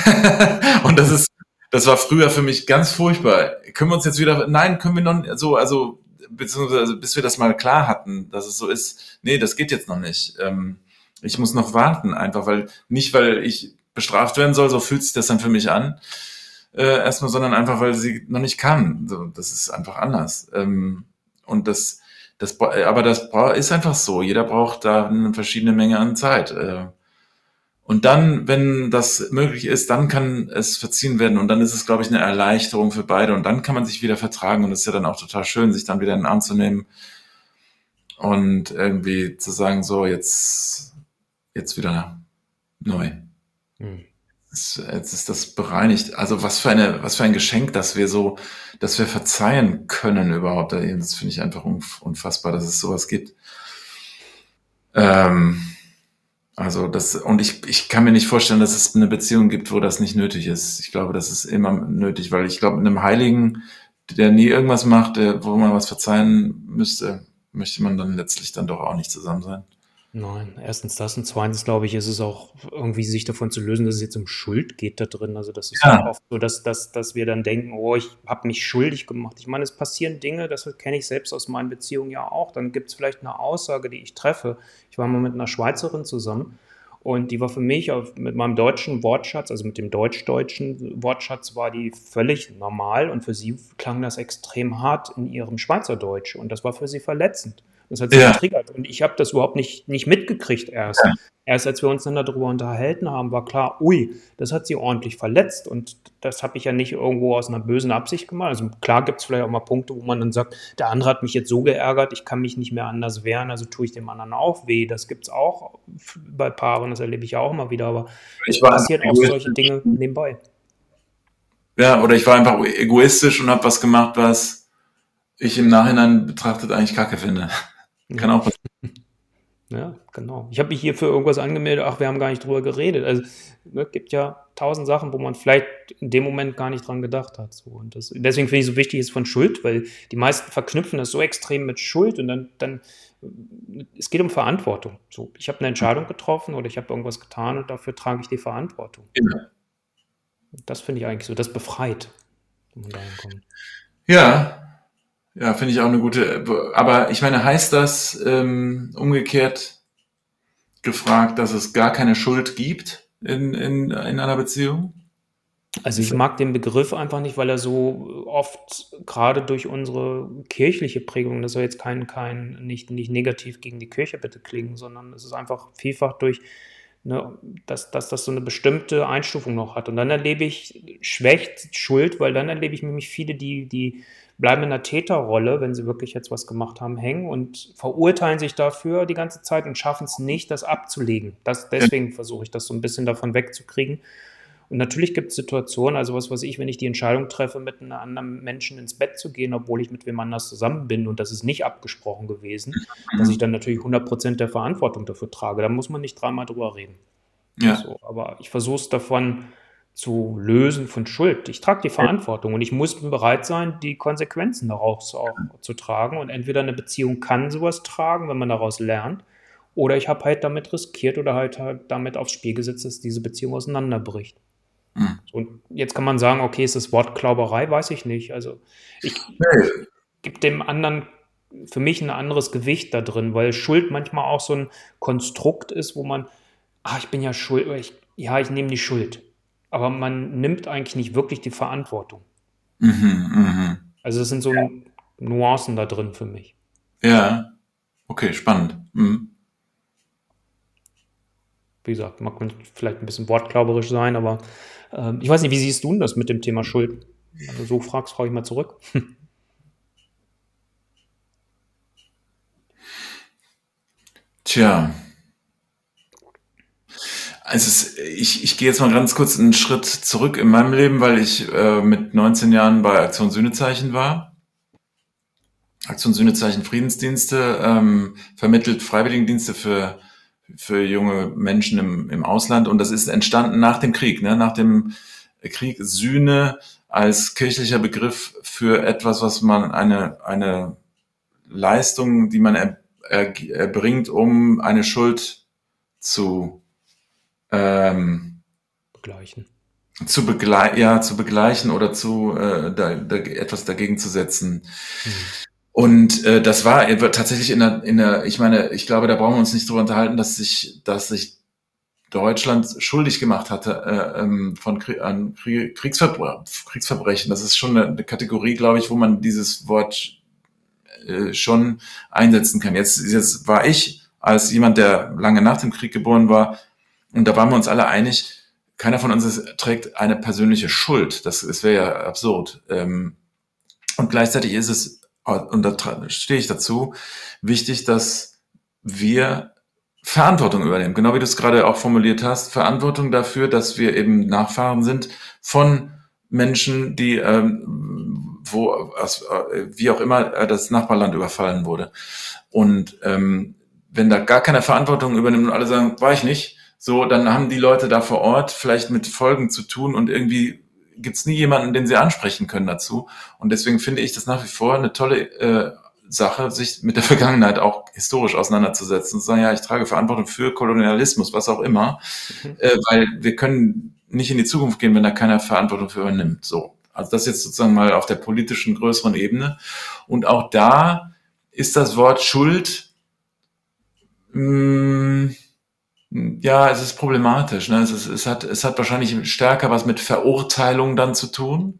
und das ist das war früher für mich ganz furchtbar. Können wir uns jetzt wieder, nein, können wir noch so, also, beziehungsweise bis wir das mal klar hatten, dass es so ist, nee, das geht jetzt noch nicht. Ähm, ich muss noch warten, einfach, weil, nicht weil ich bestraft werden soll, so fühlt sich das dann für mich an, äh, erstmal, sondern einfach, weil sie noch nicht kann. So, das ist einfach anders. Ähm, und das, Das, aber das ist einfach so. Jeder braucht da eine verschiedene Menge an Zeit. Äh. Und dann, wenn das möglich ist, dann kann es verziehen werden und dann ist es, glaube ich, eine Erleichterung für beide und dann kann man sich wieder vertragen und es ist ja dann auch total schön, sich dann wieder in den Arm zu nehmen und irgendwie zu sagen, so, jetzt, jetzt wieder neu. Hm. Jetzt, jetzt ist das bereinigt. Also was für eine, was für ein Geschenk, dass wir so, dass wir verzeihen können überhaupt. Das finde ich einfach unfassbar, dass es sowas gibt. Ähm, also das, und ich, ich kann mir nicht vorstellen, dass es eine Beziehung gibt, wo das nicht nötig ist. Ich glaube, das ist immer nötig, weil ich glaube, mit einem Heiligen, der nie irgendwas macht, der, wo man was verzeihen müsste, möchte man dann letztlich dann doch auch nicht zusammen sein. Nein, erstens das und zweitens glaube ich, ist es auch irgendwie sich davon zu lösen, dass es jetzt um Schuld geht da drin. Also das ist ja. oft so, dass, dass, dass wir dann denken, oh, ich habe mich schuldig gemacht. Ich meine, es passieren Dinge, das kenne ich selbst aus meinen Beziehungen ja auch. Dann gibt es vielleicht eine Aussage, die ich treffe. Ich war mal mit einer Schweizerin zusammen und die war für mich auf, mit meinem deutschen Wortschatz, also mit dem deutsch-deutschen Wortschatz, war die völlig normal und für sie klang das extrem hart in ihrem Schweizerdeutsch und das war für sie verletzend. Das hat sich ja. getriggert. Und ich habe das überhaupt nicht, nicht mitgekriegt erst. Ja. Erst als wir uns dann darüber unterhalten haben, war klar, ui, das hat sie ordentlich verletzt. Und das habe ich ja nicht irgendwo aus einer bösen Absicht gemacht. Also klar gibt es vielleicht auch mal Punkte, wo man dann sagt, der andere hat mich jetzt so geärgert, ich kann mich nicht mehr anders wehren, also tue ich dem anderen auch weh. Das gibt es auch bei Paaren, das erlebe ich ja auch immer wieder. Aber es passieren auch solche Dinge nebenbei. Ja, oder ich war einfach egoistisch und habe was gemacht, was ich im Nachhinein betrachtet eigentlich kacke finde. Kann auch passieren. Ja, genau. Ich habe mich hier für irgendwas angemeldet, ach, wir haben gar nicht drüber geredet. Also es ne, gibt ja tausend Sachen, wo man vielleicht in dem Moment gar nicht dran gedacht hat. So. Und das, deswegen finde ich so wichtig ist von Schuld, weil die meisten verknüpfen das so extrem mit Schuld und dann, dann es geht um Verantwortung. So, ich habe eine Entscheidung getroffen oder ich habe irgendwas getan und dafür trage ich die Verantwortung. Ja. Das finde ich eigentlich so, das befreit. Ja, ja, finde ich auch eine gute. Aber ich meine, heißt das ähm, umgekehrt gefragt, dass es gar keine Schuld gibt in, in, in einer Beziehung? Also ich mag den Begriff einfach nicht, weil er so oft gerade durch unsere kirchliche Prägung, das soll jetzt kein, kein nicht, nicht negativ gegen die Kirche bitte klingen, sondern es ist einfach vielfach durch, ne, dass, dass das so eine bestimmte Einstufung noch hat. Und dann erlebe ich schwächt Schuld, weil dann erlebe ich nämlich viele, die, die bleiben in der Täterrolle, wenn sie wirklich jetzt was gemacht haben, hängen und verurteilen sich dafür die ganze Zeit und schaffen es nicht, das abzulegen. Das, deswegen versuche ich das so ein bisschen davon wegzukriegen. Und natürlich gibt es Situationen, also was weiß ich, wenn ich die Entscheidung treffe, mit einem anderen Menschen ins Bett zu gehen, obwohl ich mit wem anders zusammen bin und das ist nicht abgesprochen gewesen, dass ich dann natürlich 100% der Verantwortung dafür trage. Da muss man nicht dreimal drüber reden. Ja. So, aber ich versuche es davon zu lösen von Schuld. Ich trage die Verantwortung und ich muss bereit sein, die Konsequenzen daraus auch zu tragen. Und entweder eine Beziehung kann sowas tragen, wenn man daraus lernt, oder ich habe halt damit riskiert oder halt, halt damit aufs Spiel gesetzt, dass diese Beziehung auseinanderbricht. Mhm. Und jetzt kann man sagen, okay, ist das Wort Klauberei? Weiß ich nicht. Also ich nee. gebe dem anderen für mich ein anderes Gewicht da drin, weil Schuld manchmal auch so ein Konstrukt ist, wo man, ach, ich bin ja schuld, ich, ja, ich nehme die Schuld aber man nimmt eigentlich nicht wirklich die Verantwortung. Mhm, mh. Also es sind so. Nuancen da drin für mich. Ja, okay, spannend. Mhm. Wie gesagt, mag man vielleicht ein bisschen wortklauberisch sein, aber äh, ich weiß nicht, wie siehst du das mit dem Thema Schuld? Du so fragst, frage ich mal zurück. Tja, also ich, ich gehe jetzt mal ganz kurz einen Schritt zurück in meinem Leben, weil ich äh, mit 19 Jahren bei Aktion Sühnezeichen war. Aktion Sühnezeichen Friedensdienste ähm, vermittelt Freiwilligendienste für für junge Menschen im, im Ausland und das ist entstanden nach dem Krieg, ne? nach dem Krieg Sühne als kirchlicher Begriff für etwas, was man eine eine Leistung, die man er, er, erbringt, um eine Schuld zu ähm, begleichen. Zu begleichen, ja, zu begleichen oder zu äh, da, da, etwas dagegen zu setzen. Mhm. Und äh, das war tatsächlich in der, in der, ich meine, ich glaube, da brauchen wir uns nicht drüber unterhalten, dass sich, dass sich Deutschland schuldig gemacht hatte äh, ähm, von Krieg, an Kriegsverbre Kriegsverbrechen. Das ist schon eine, eine Kategorie, glaube ich, wo man dieses Wort äh, schon einsetzen kann. Jetzt, jetzt war ich als jemand, der lange nach dem Krieg geboren war, und da waren wir uns alle einig, keiner von uns trägt eine persönliche Schuld. Das, das wäre ja absurd. Ähm, und gleichzeitig ist es, und da stehe ich dazu, wichtig, dass wir Verantwortung übernehmen. Genau wie du es gerade auch formuliert hast, Verantwortung dafür, dass wir eben Nachfahren sind von Menschen, die, ähm, wo, aus, äh, wie auch immer, äh, das Nachbarland überfallen wurde. Und ähm, wenn da gar keine Verantwortung übernimmt und alle sagen, war ich nicht, so, dann haben die Leute da vor Ort vielleicht mit Folgen zu tun und irgendwie gibt's nie jemanden, den sie ansprechen können dazu. Und deswegen finde ich das nach wie vor eine tolle äh, Sache, sich mit der Vergangenheit auch historisch auseinanderzusetzen und zu sagen, ja, ich trage Verantwortung für Kolonialismus, was auch immer, mhm. äh, weil wir können nicht in die Zukunft gehen, wenn da keiner Verantwortung für übernimmt. So. Also das jetzt sozusagen mal auf der politischen größeren Ebene. Und auch da ist das Wort Schuld mh, mm, ja, es ist problematisch. Ne? Es, ist, es, hat, es hat wahrscheinlich stärker was mit Verurteilung dann zu tun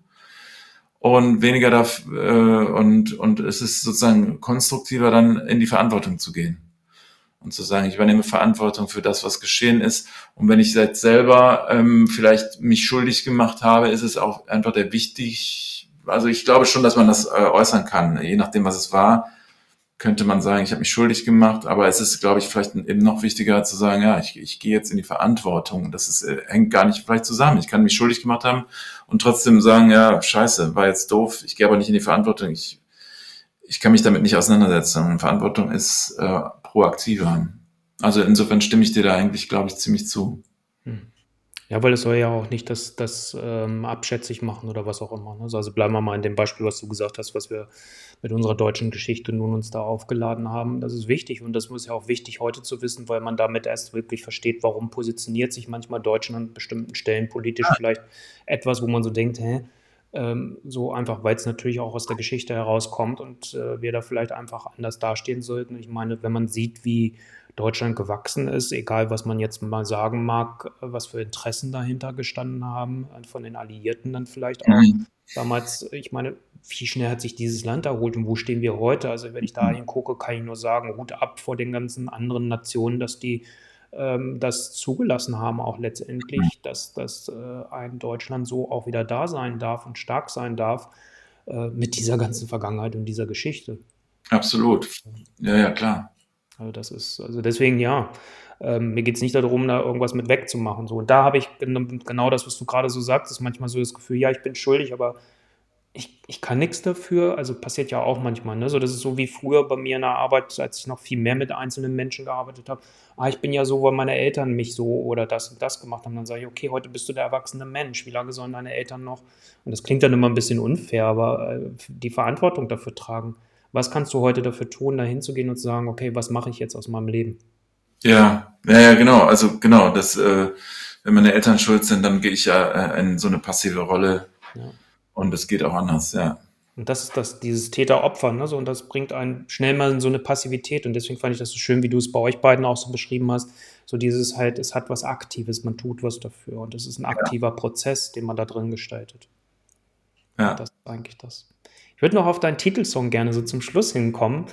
und weniger da äh, und und es ist sozusagen konstruktiver dann in die Verantwortung zu gehen und zu sagen, ich übernehme Verantwortung für das, was geschehen ist. Und wenn ich jetzt selber ähm, vielleicht mich schuldig gemacht habe, ist es auch einfach der wichtig. Also ich glaube schon, dass man das äh, äußern kann, je nachdem, was es war könnte man sagen, ich habe mich schuldig gemacht, aber es ist, glaube ich, vielleicht eben noch wichtiger zu sagen, ja, ich, ich gehe jetzt in die Verantwortung. Das ist, äh, hängt gar nicht vielleicht zusammen. Ich kann mich schuldig gemacht haben und trotzdem sagen, ja, scheiße, war jetzt doof, ich gehe aber nicht in die Verantwortung. Ich, ich kann mich damit nicht auseinandersetzen. Und Verantwortung ist äh, proaktiver. Also insofern stimme ich dir da eigentlich, glaube ich, ziemlich zu. Hm. Ja, weil es soll ja auch nicht das, das ähm, abschätzig machen oder was auch immer. Ne? Also bleiben wir mal in dem Beispiel, was du gesagt hast, was wir mit unserer deutschen Geschichte nun uns da aufgeladen haben. Das ist wichtig und das ist ja auch wichtig heute zu wissen, weil man damit erst wirklich versteht, warum positioniert sich manchmal Deutschland an bestimmten Stellen politisch vielleicht etwas, wo man so denkt, hä, ähm, so einfach, weil es natürlich auch aus der Geschichte herauskommt und äh, wir da vielleicht einfach anders dastehen sollten. Ich meine, wenn man sieht, wie Deutschland gewachsen ist, egal was man jetzt mal sagen mag, was für Interessen dahinter gestanden haben, von den Alliierten dann vielleicht auch. Mhm. Damals, ich meine, wie schnell hat sich dieses Land erholt und wo stehen wir heute? Also wenn ich da hingucke, kann ich nur sagen, Hut ab vor den ganzen anderen Nationen, dass die ähm, das zugelassen haben, auch letztendlich, dass, dass äh, ein Deutschland so auch wieder da sein darf und stark sein darf äh, mit dieser ganzen Vergangenheit und dieser Geschichte. Absolut. Ja, ja, klar. Also das ist, also deswegen ja. Ähm, mir geht es nicht darum, da irgendwas mit wegzumachen. So. Und da habe ich genau das, was du gerade so sagst, ist manchmal so das Gefühl, ja, ich bin schuldig, aber ich, ich kann nichts dafür. Also passiert ja auch manchmal. Ne? So, das ist so wie früher bei mir in der Arbeit, als ich noch viel mehr mit einzelnen Menschen gearbeitet habe. Ah, ich bin ja so, weil meine Eltern mich so oder das und das gemacht haben. Dann sage ich, okay, heute bist du der erwachsene Mensch. Wie lange sollen deine Eltern noch? Und das klingt dann immer ein bisschen unfair, aber äh, die Verantwortung dafür tragen. Was kannst du heute dafür tun, da hinzugehen und zu sagen, okay, was mache ich jetzt aus meinem Leben? Ja, ja, ja, genau. Also genau, das, äh, wenn meine Eltern schuld sind, dann gehe ich ja äh, in so eine passive Rolle. Ja. Und es geht auch anders, ja. Und das ist das, dieses Täter-Opfer, ne? So, und das bringt einen schnell mal in so eine Passivität. Und deswegen fand ich das so schön, wie du es bei euch beiden auch so beschrieben hast. So dieses halt, es hat was Aktives, man tut was dafür. Und es ist ein aktiver ja. Prozess, den man da drin gestaltet. Ja. Das ist eigentlich das. Ich würde noch auf deinen Titelsong gerne so zum Schluss hinkommen,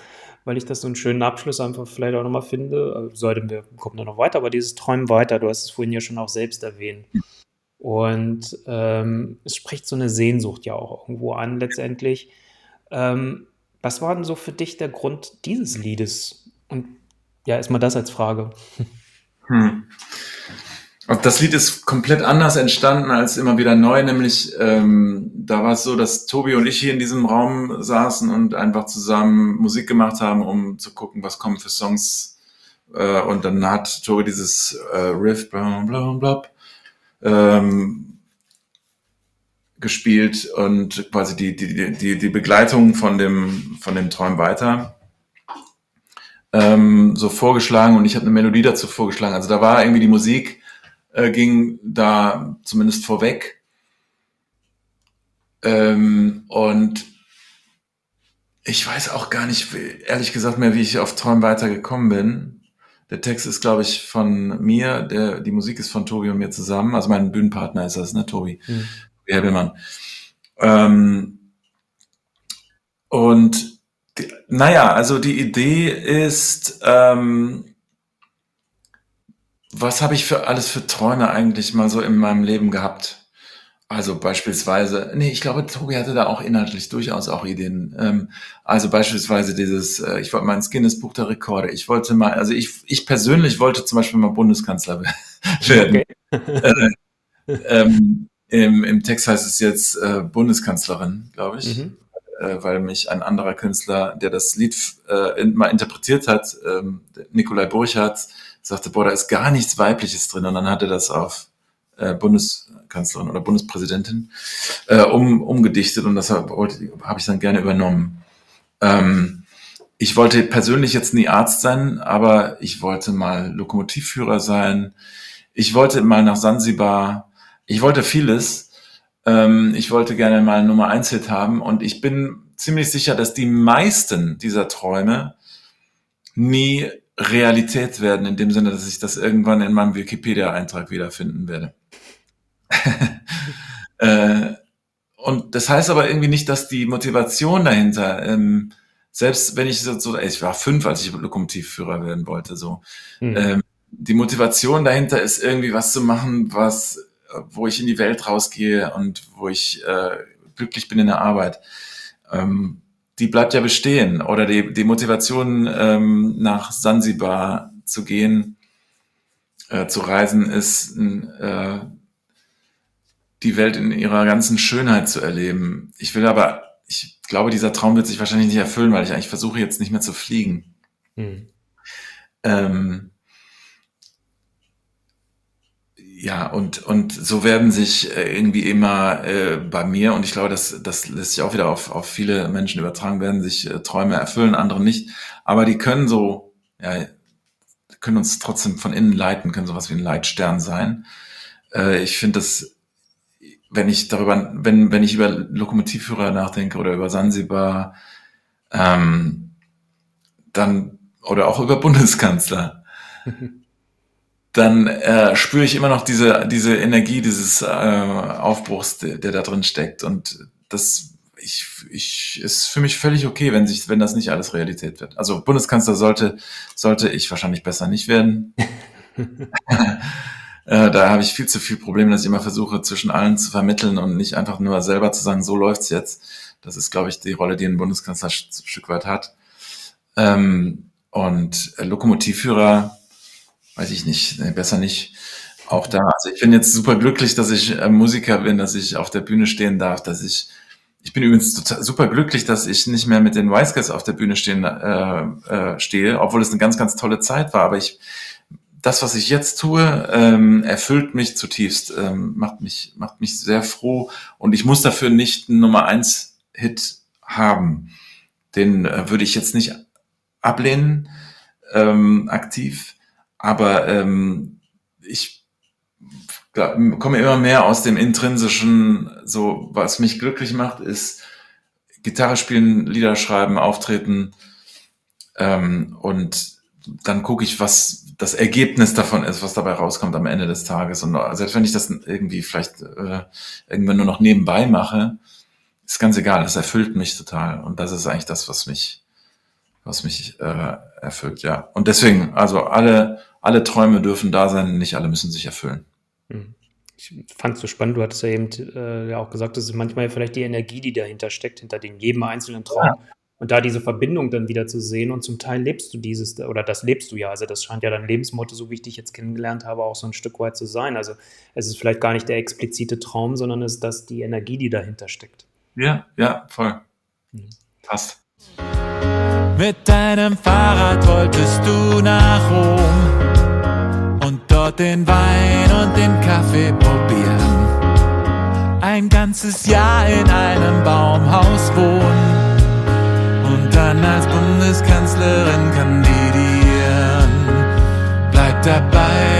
weil ich das so einen schönen Abschluss einfach vielleicht auch nochmal finde. Sollten wir, kommen da noch weiter, aber dieses Träumen weiter, du hast es vorhin ja schon auch selbst erwähnt. Und ähm, es spricht so eine Sehnsucht ja auch irgendwo an, letztendlich. Ähm, was war denn so für dich der Grund dieses Liedes? Und ja, erstmal das als Frage. Hm. Das Lied ist komplett anders entstanden als immer wieder neu, nämlich ähm, da war es so, dass Tobi und ich hier in diesem Raum saßen und einfach zusammen Musik gemacht haben, um zu gucken, was kommen für Songs. Äh, und dann hat Tobi dieses äh, Riff bla bla bla ähm, gespielt und quasi die, die, die, die Begleitung von dem, von dem Träum weiter ähm, so vorgeschlagen und ich habe eine Melodie dazu vorgeschlagen. Also da war irgendwie die Musik äh, ging da zumindest vorweg. Ähm, und ich weiß auch gar nicht, ehrlich gesagt mehr, wie ich auf Träum weitergekommen bin. Der Text ist, glaube ich, von mir, der, die Musik ist von Tobi und mir zusammen. Also mein Bühnenpartner ist das, ne, Tobi? Mhm. Tobi Hebelmann. Ähm, und Die, naja, also die Idee ist, ähm, was habe ich für alles für Träume eigentlich mal so in meinem Leben gehabt? Also beispielsweise, nee, ich glaube, Tobi hatte da auch inhaltlich durchaus auch Ideen. Ähm, also beispielsweise dieses, äh, ich wollte mal ins Guinness Buch der Rekorde. Ich wollte mal, also ich, ich persönlich wollte zum Beispiel mal Bundeskanzler werden. Okay. äh, ähm, im, Im Text heißt es jetzt äh, Bundeskanzlerin, glaube ich. Mhm. Äh, weil mich ein anderer Künstler, der das Lied äh, mal interpretiert hat, ähm, Nikolai Burchardt, sagte, boah, da ist gar nichts Weibliches drin. Und dann hat er das auf äh, Bundeskanzlerin oder Bundespräsidentin äh, um, umgedichtet und das habe hab ich dann gerne übernommen. Ähm, ich wollte persönlich jetzt nie Arzt sein, aber ich wollte mal Lokomotivführer sein. Ich wollte mal nach Sansibar. Ich wollte vieles. Ähm, ich wollte gerne mal Nummer eins Hit haben und ich bin ziemlich sicher, dass die meisten dieser Träume nie Realität werden, in dem Sinne, dass ich das irgendwann in meinem Wikipedia-Eintrag wiederfinden werde. äh, und das heißt aber irgendwie nicht, dass die Motivation dahinter, ähm, selbst wenn ich so, so, ich war fünf, als ich Lokomotivführer werden wollte, so, mhm. ähm, die Motivation dahinter ist irgendwie was zu machen, was, wo ich in die Welt rausgehe und wo ich äh, glücklich bin in der Arbeit. Ähm, die bleibt ja bestehen. Oder die, die Motivation, ähm, nach Sansibar zu gehen, äh, zu reisen, ist äh, die Welt in ihrer ganzen Schönheit zu erleben. Ich will aber, ich glaube, dieser Traum wird sich wahrscheinlich nicht erfüllen, weil ich eigentlich versuche jetzt nicht mehr zu fliegen. Mhm. Ähm, ja, und, und so werden sich äh, irgendwie immer äh, bei mir, und ich glaube, das, das lässt sich auch wieder auf, auf viele Menschen übertragen, werden sich äh, Träume erfüllen, andere nicht. Aber die können so, ja, können uns trotzdem von innen leiten, können sowas wie ein Leitstern sein. Äh, ich finde das wenn ich darüber, wenn, wenn ich über Lokomotivführer nachdenke oder über Sansibar, ähm, dann, oder auch über Bundeskanzler, dann äh, spüre ich immer noch diese, diese Energie dieses äh, Aufbruchs, der, der da drin steckt. Und das ich, ich, ist für mich völlig okay, wenn sich, wenn das nicht alles Realität wird. Also Bundeskanzler sollte, sollte ich wahrscheinlich besser nicht werden. Äh, da habe ich viel zu viel Probleme, dass ich immer versuche, zwischen allen zu vermitteln und nicht einfach nur selber zu sagen, so läuft's jetzt. Das ist, glaube ich, die Rolle, die ein Bundeskanzler ein Stück weit hat. Ähm, und Lokomotivführer, weiß ich nicht, nee, besser nicht. Auch da, also ich bin jetzt super glücklich, dass ich äh, Musiker bin, dass ich auf der Bühne stehen darf, dass ich ich bin übrigens total, super glücklich, dass ich nicht mehr mit den Wise Guys auf der Bühne stehen, äh, äh, stehe, obwohl es eine ganz, ganz tolle Zeit war. Aber ich das, was ich jetzt tue, ähm, erfüllt mich zutiefst, ähm, macht mich, macht mich sehr froh und ich muss dafür nicht einen Nummer eins Hit haben. Den äh, würde ich jetzt nicht ablehnen, ähm, aktiv, aber ähm, ich komme immer mehr aus dem intrinsischen, so was mich glücklich macht, ist Gitarre spielen, Lieder schreiben, auftreten ähm, und dann gucke ich, was das Ergebnis davon ist, was dabei rauskommt am Ende des Tages. Und selbst wenn ich das irgendwie vielleicht äh, irgendwann nur noch nebenbei mache, ist ganz egal. Es erfüllt mich total. Und das ist eigentlich das, was mich, was mich äh, erfüllt, ja. Und deswegen, also alle, alle Träume dürfen da sein, nicht alle müssen sich erfüllen. Hm. Ich fand es so spannend, du hattest ja eben äh, ja auch gesagt, dass es manchmal vielleicht die Energie, die dahinter steckt, hinter den jedem einzelnen Traum. Ja. Und da diese Verbindung dann wieder zu sehen und zum Teil lebst du dieses, oder das lebst du ja. Also das scheint ja dein Lebensmotto, so wie ich dich jetzt kennengelernt habe, auch so ein Stück weit zu sein. Also es ist vielleicht gar nicht der explizite Traum, sondern es ist das die Energie, die dahinter steckt. Ja, ja, voll. Mhm. Passt. Mit deinem Fahrrad wolltest du nach Rom dort den Wein und den Kaffee probieren. Ein ganzes Jahr in einem Baumhaus wohnen und dann als Bundeskanzlerin kandidieren. Bleib dabei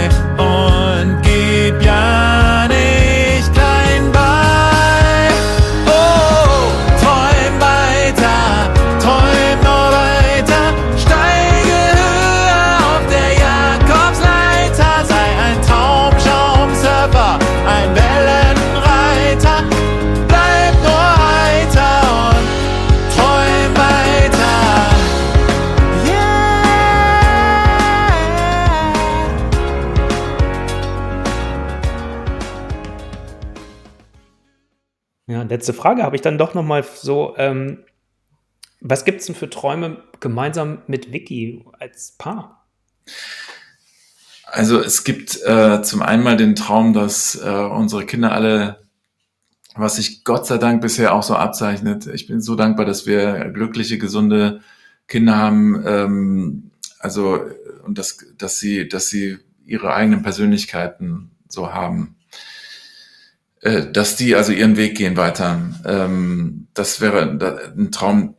letzte Frage habe ich dann doch nochmal so, ähm, was gibt es denn für Träume gemeinsam mit Vicky als Paar? Also es gibt äh, zum einen mal den Traum, dass äh, unsere Kinder alle, was sich Gott sei Dank bisher auch so abzeichnet, ich bin so dankbar, dass wir glückliche, gesunde Kinder haben, ähm, also und dass, dass sie, dass sie ihre eigenen Persönlichkeiten so haben. Äh, dass die also ihren Weg gehen weiter. Ähm, das wäre ein Traum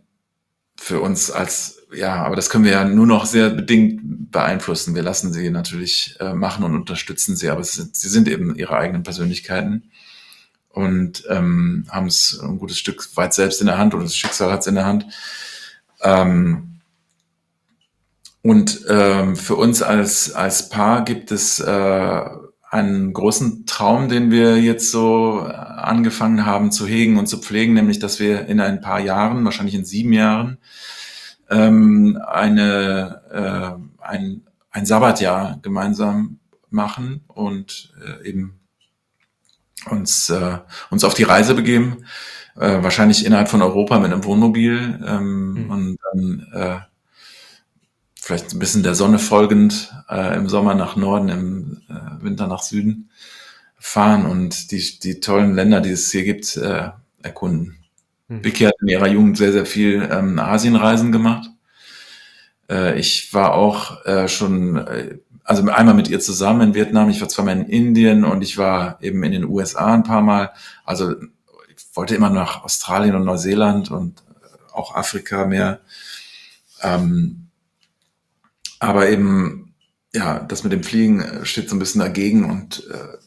für uns als, ja, aber das können wir ja nur noch sehr bedingt beeinflussen. Wir lassen sie natürlich äh, machen und unterstützen sie, aber sie sind, sie sind eben ihre eigenen Persönlichkeiten und ähm, haben es ein gutes Stück weit selbst in der Hand oder das Schicksal hat es in der Hand. Ähm, und ähm, für uns als, als Paar gibt es äh, einen großen Traum, den wir jetzt so angefangen haben zu hegen und zu pflegen, nämlich dass wir in ein paar Jahren, wahrscheinlich in sieben Jahren, ähm, eine, äh, ein, ein Sabbatjahr gemeinsam machen und äh, eben uns, äh, uns auf die Reise begeben, äh, wahrscheinlich innerhalb von Europa mit einem Wohnmobil ähm, mhm. und dann äh, vielleicht ein bisschen der Sonne folgend äh, im Sommer nach Norden, im äh, Winter nach Süden fahren und die, die tollen Länder, die es hier gibt, äh, erkunden. Mhm. Vicky hat in ihrer Jugend sehr, sehr viel ähm, Asienreisen gemacht. Äh, ich war auch äh, schon, äh, also einmal mit ihr zusammen in Vietnam, ich war zweimal in Indien und ich war eben in den USA ein paar Mal. Also ich wollte immer nach Australien und Neuseeland und auch Afrika mehr. Ähm, aber eben, ja, das mit dem Fliegen äh, steht so ein bisschen dagegen und äh,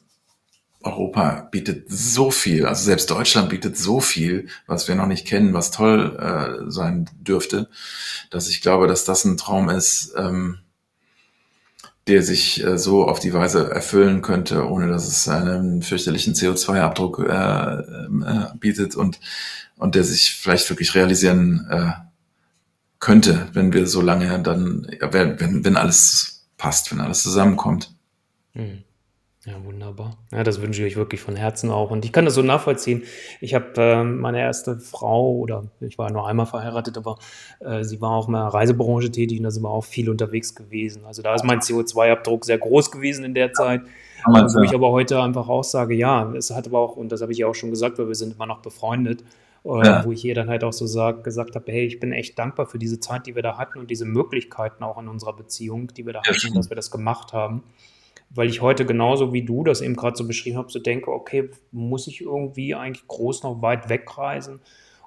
Europa bietet so viel, also selbst Deutschland bietet so viel, was wir noch nicht kennen, was toll äh, sein dürfte, dass ich glaube, dass das ein Traum ist, ähm, der sich äh, so auf die Weise erfüllen könnte, ohne dass es einen fürchterlichen CO2-Abdruck äh, äh, bietet und, und der sich vielleicht wirklich realisieren äh, könnte, wenn wir so lange dann, ja, wenn, wenn alles passt, wenn alles zusammenkommt. Hm. Ja, wunderbar. Ja, das wünsche ich euch wirklich von Herzen auch. Und ich kann das so nachvollziehen. Ich habe äh, meine erste Frau, oder ich war nur einmal verheiratet, aber äh, sie war auch in der Reisebranche tätig und da sind wir auch viel unterwegs gewesen. Also da ist mein CO2-Abdruck sehr groß gewesen in der Zeit. Wo ich aber heute einfach auch sage, ja, es hat aber auch, und das habe ich ja auch schon gesagt, weil wir sind immer noch befreundet, ja. wo ich hier dann halt auch so sag, gesagt habe, hey, ich bin echt dankbar für diese Zeit, die wir da hatten und diese Möglichkeiten auch in unserer Beziehung, die wir da ja, hatten, dass wir das gemacht haben. Weil ich heute genauso wie du das eben gerade so beschrieben habe, so denke, okay, muss ich irgendwie eigentlich groß noch weit wegreisen?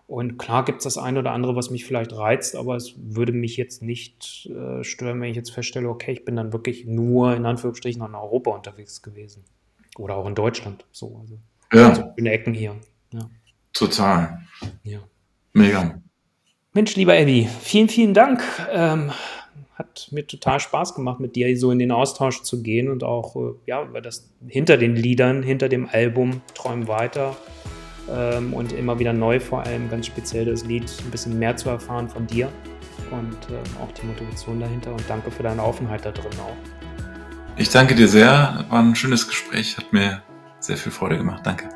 Und klar gibt es das eine oder andere, was mich vielleicht reizt, aber es würde mich jetzt nicht äh, stören, wenn ich jetzt feststelle, okay, ich bin dann wirklich nur in Anführungsstrichen in Europa unterwegs gewesen. Oder auch in Deutschland. So, also, ja. also in Ecken hier. Ja. Total. Ja. Mega. Mensch, lieber Eddie, vielen, vielen Dank. Ähm, hat mir total Spaß gemacht, mit dir so in den Austausch zu gehen und auch, äh, ja, über das hinter den Liedern, hinter dem Album Träum weiter ähm, und immer wieder neu vor allem ganz speziell das Lied ein bisschen mehr zu erfahren von dir und äh, auch die Motivation dahinter und danke für deine Offenheit da drin auch. Ich danke dir sehr, war ein schönes Gespräch, hat mir sehr viel Freude gemacht. Danke.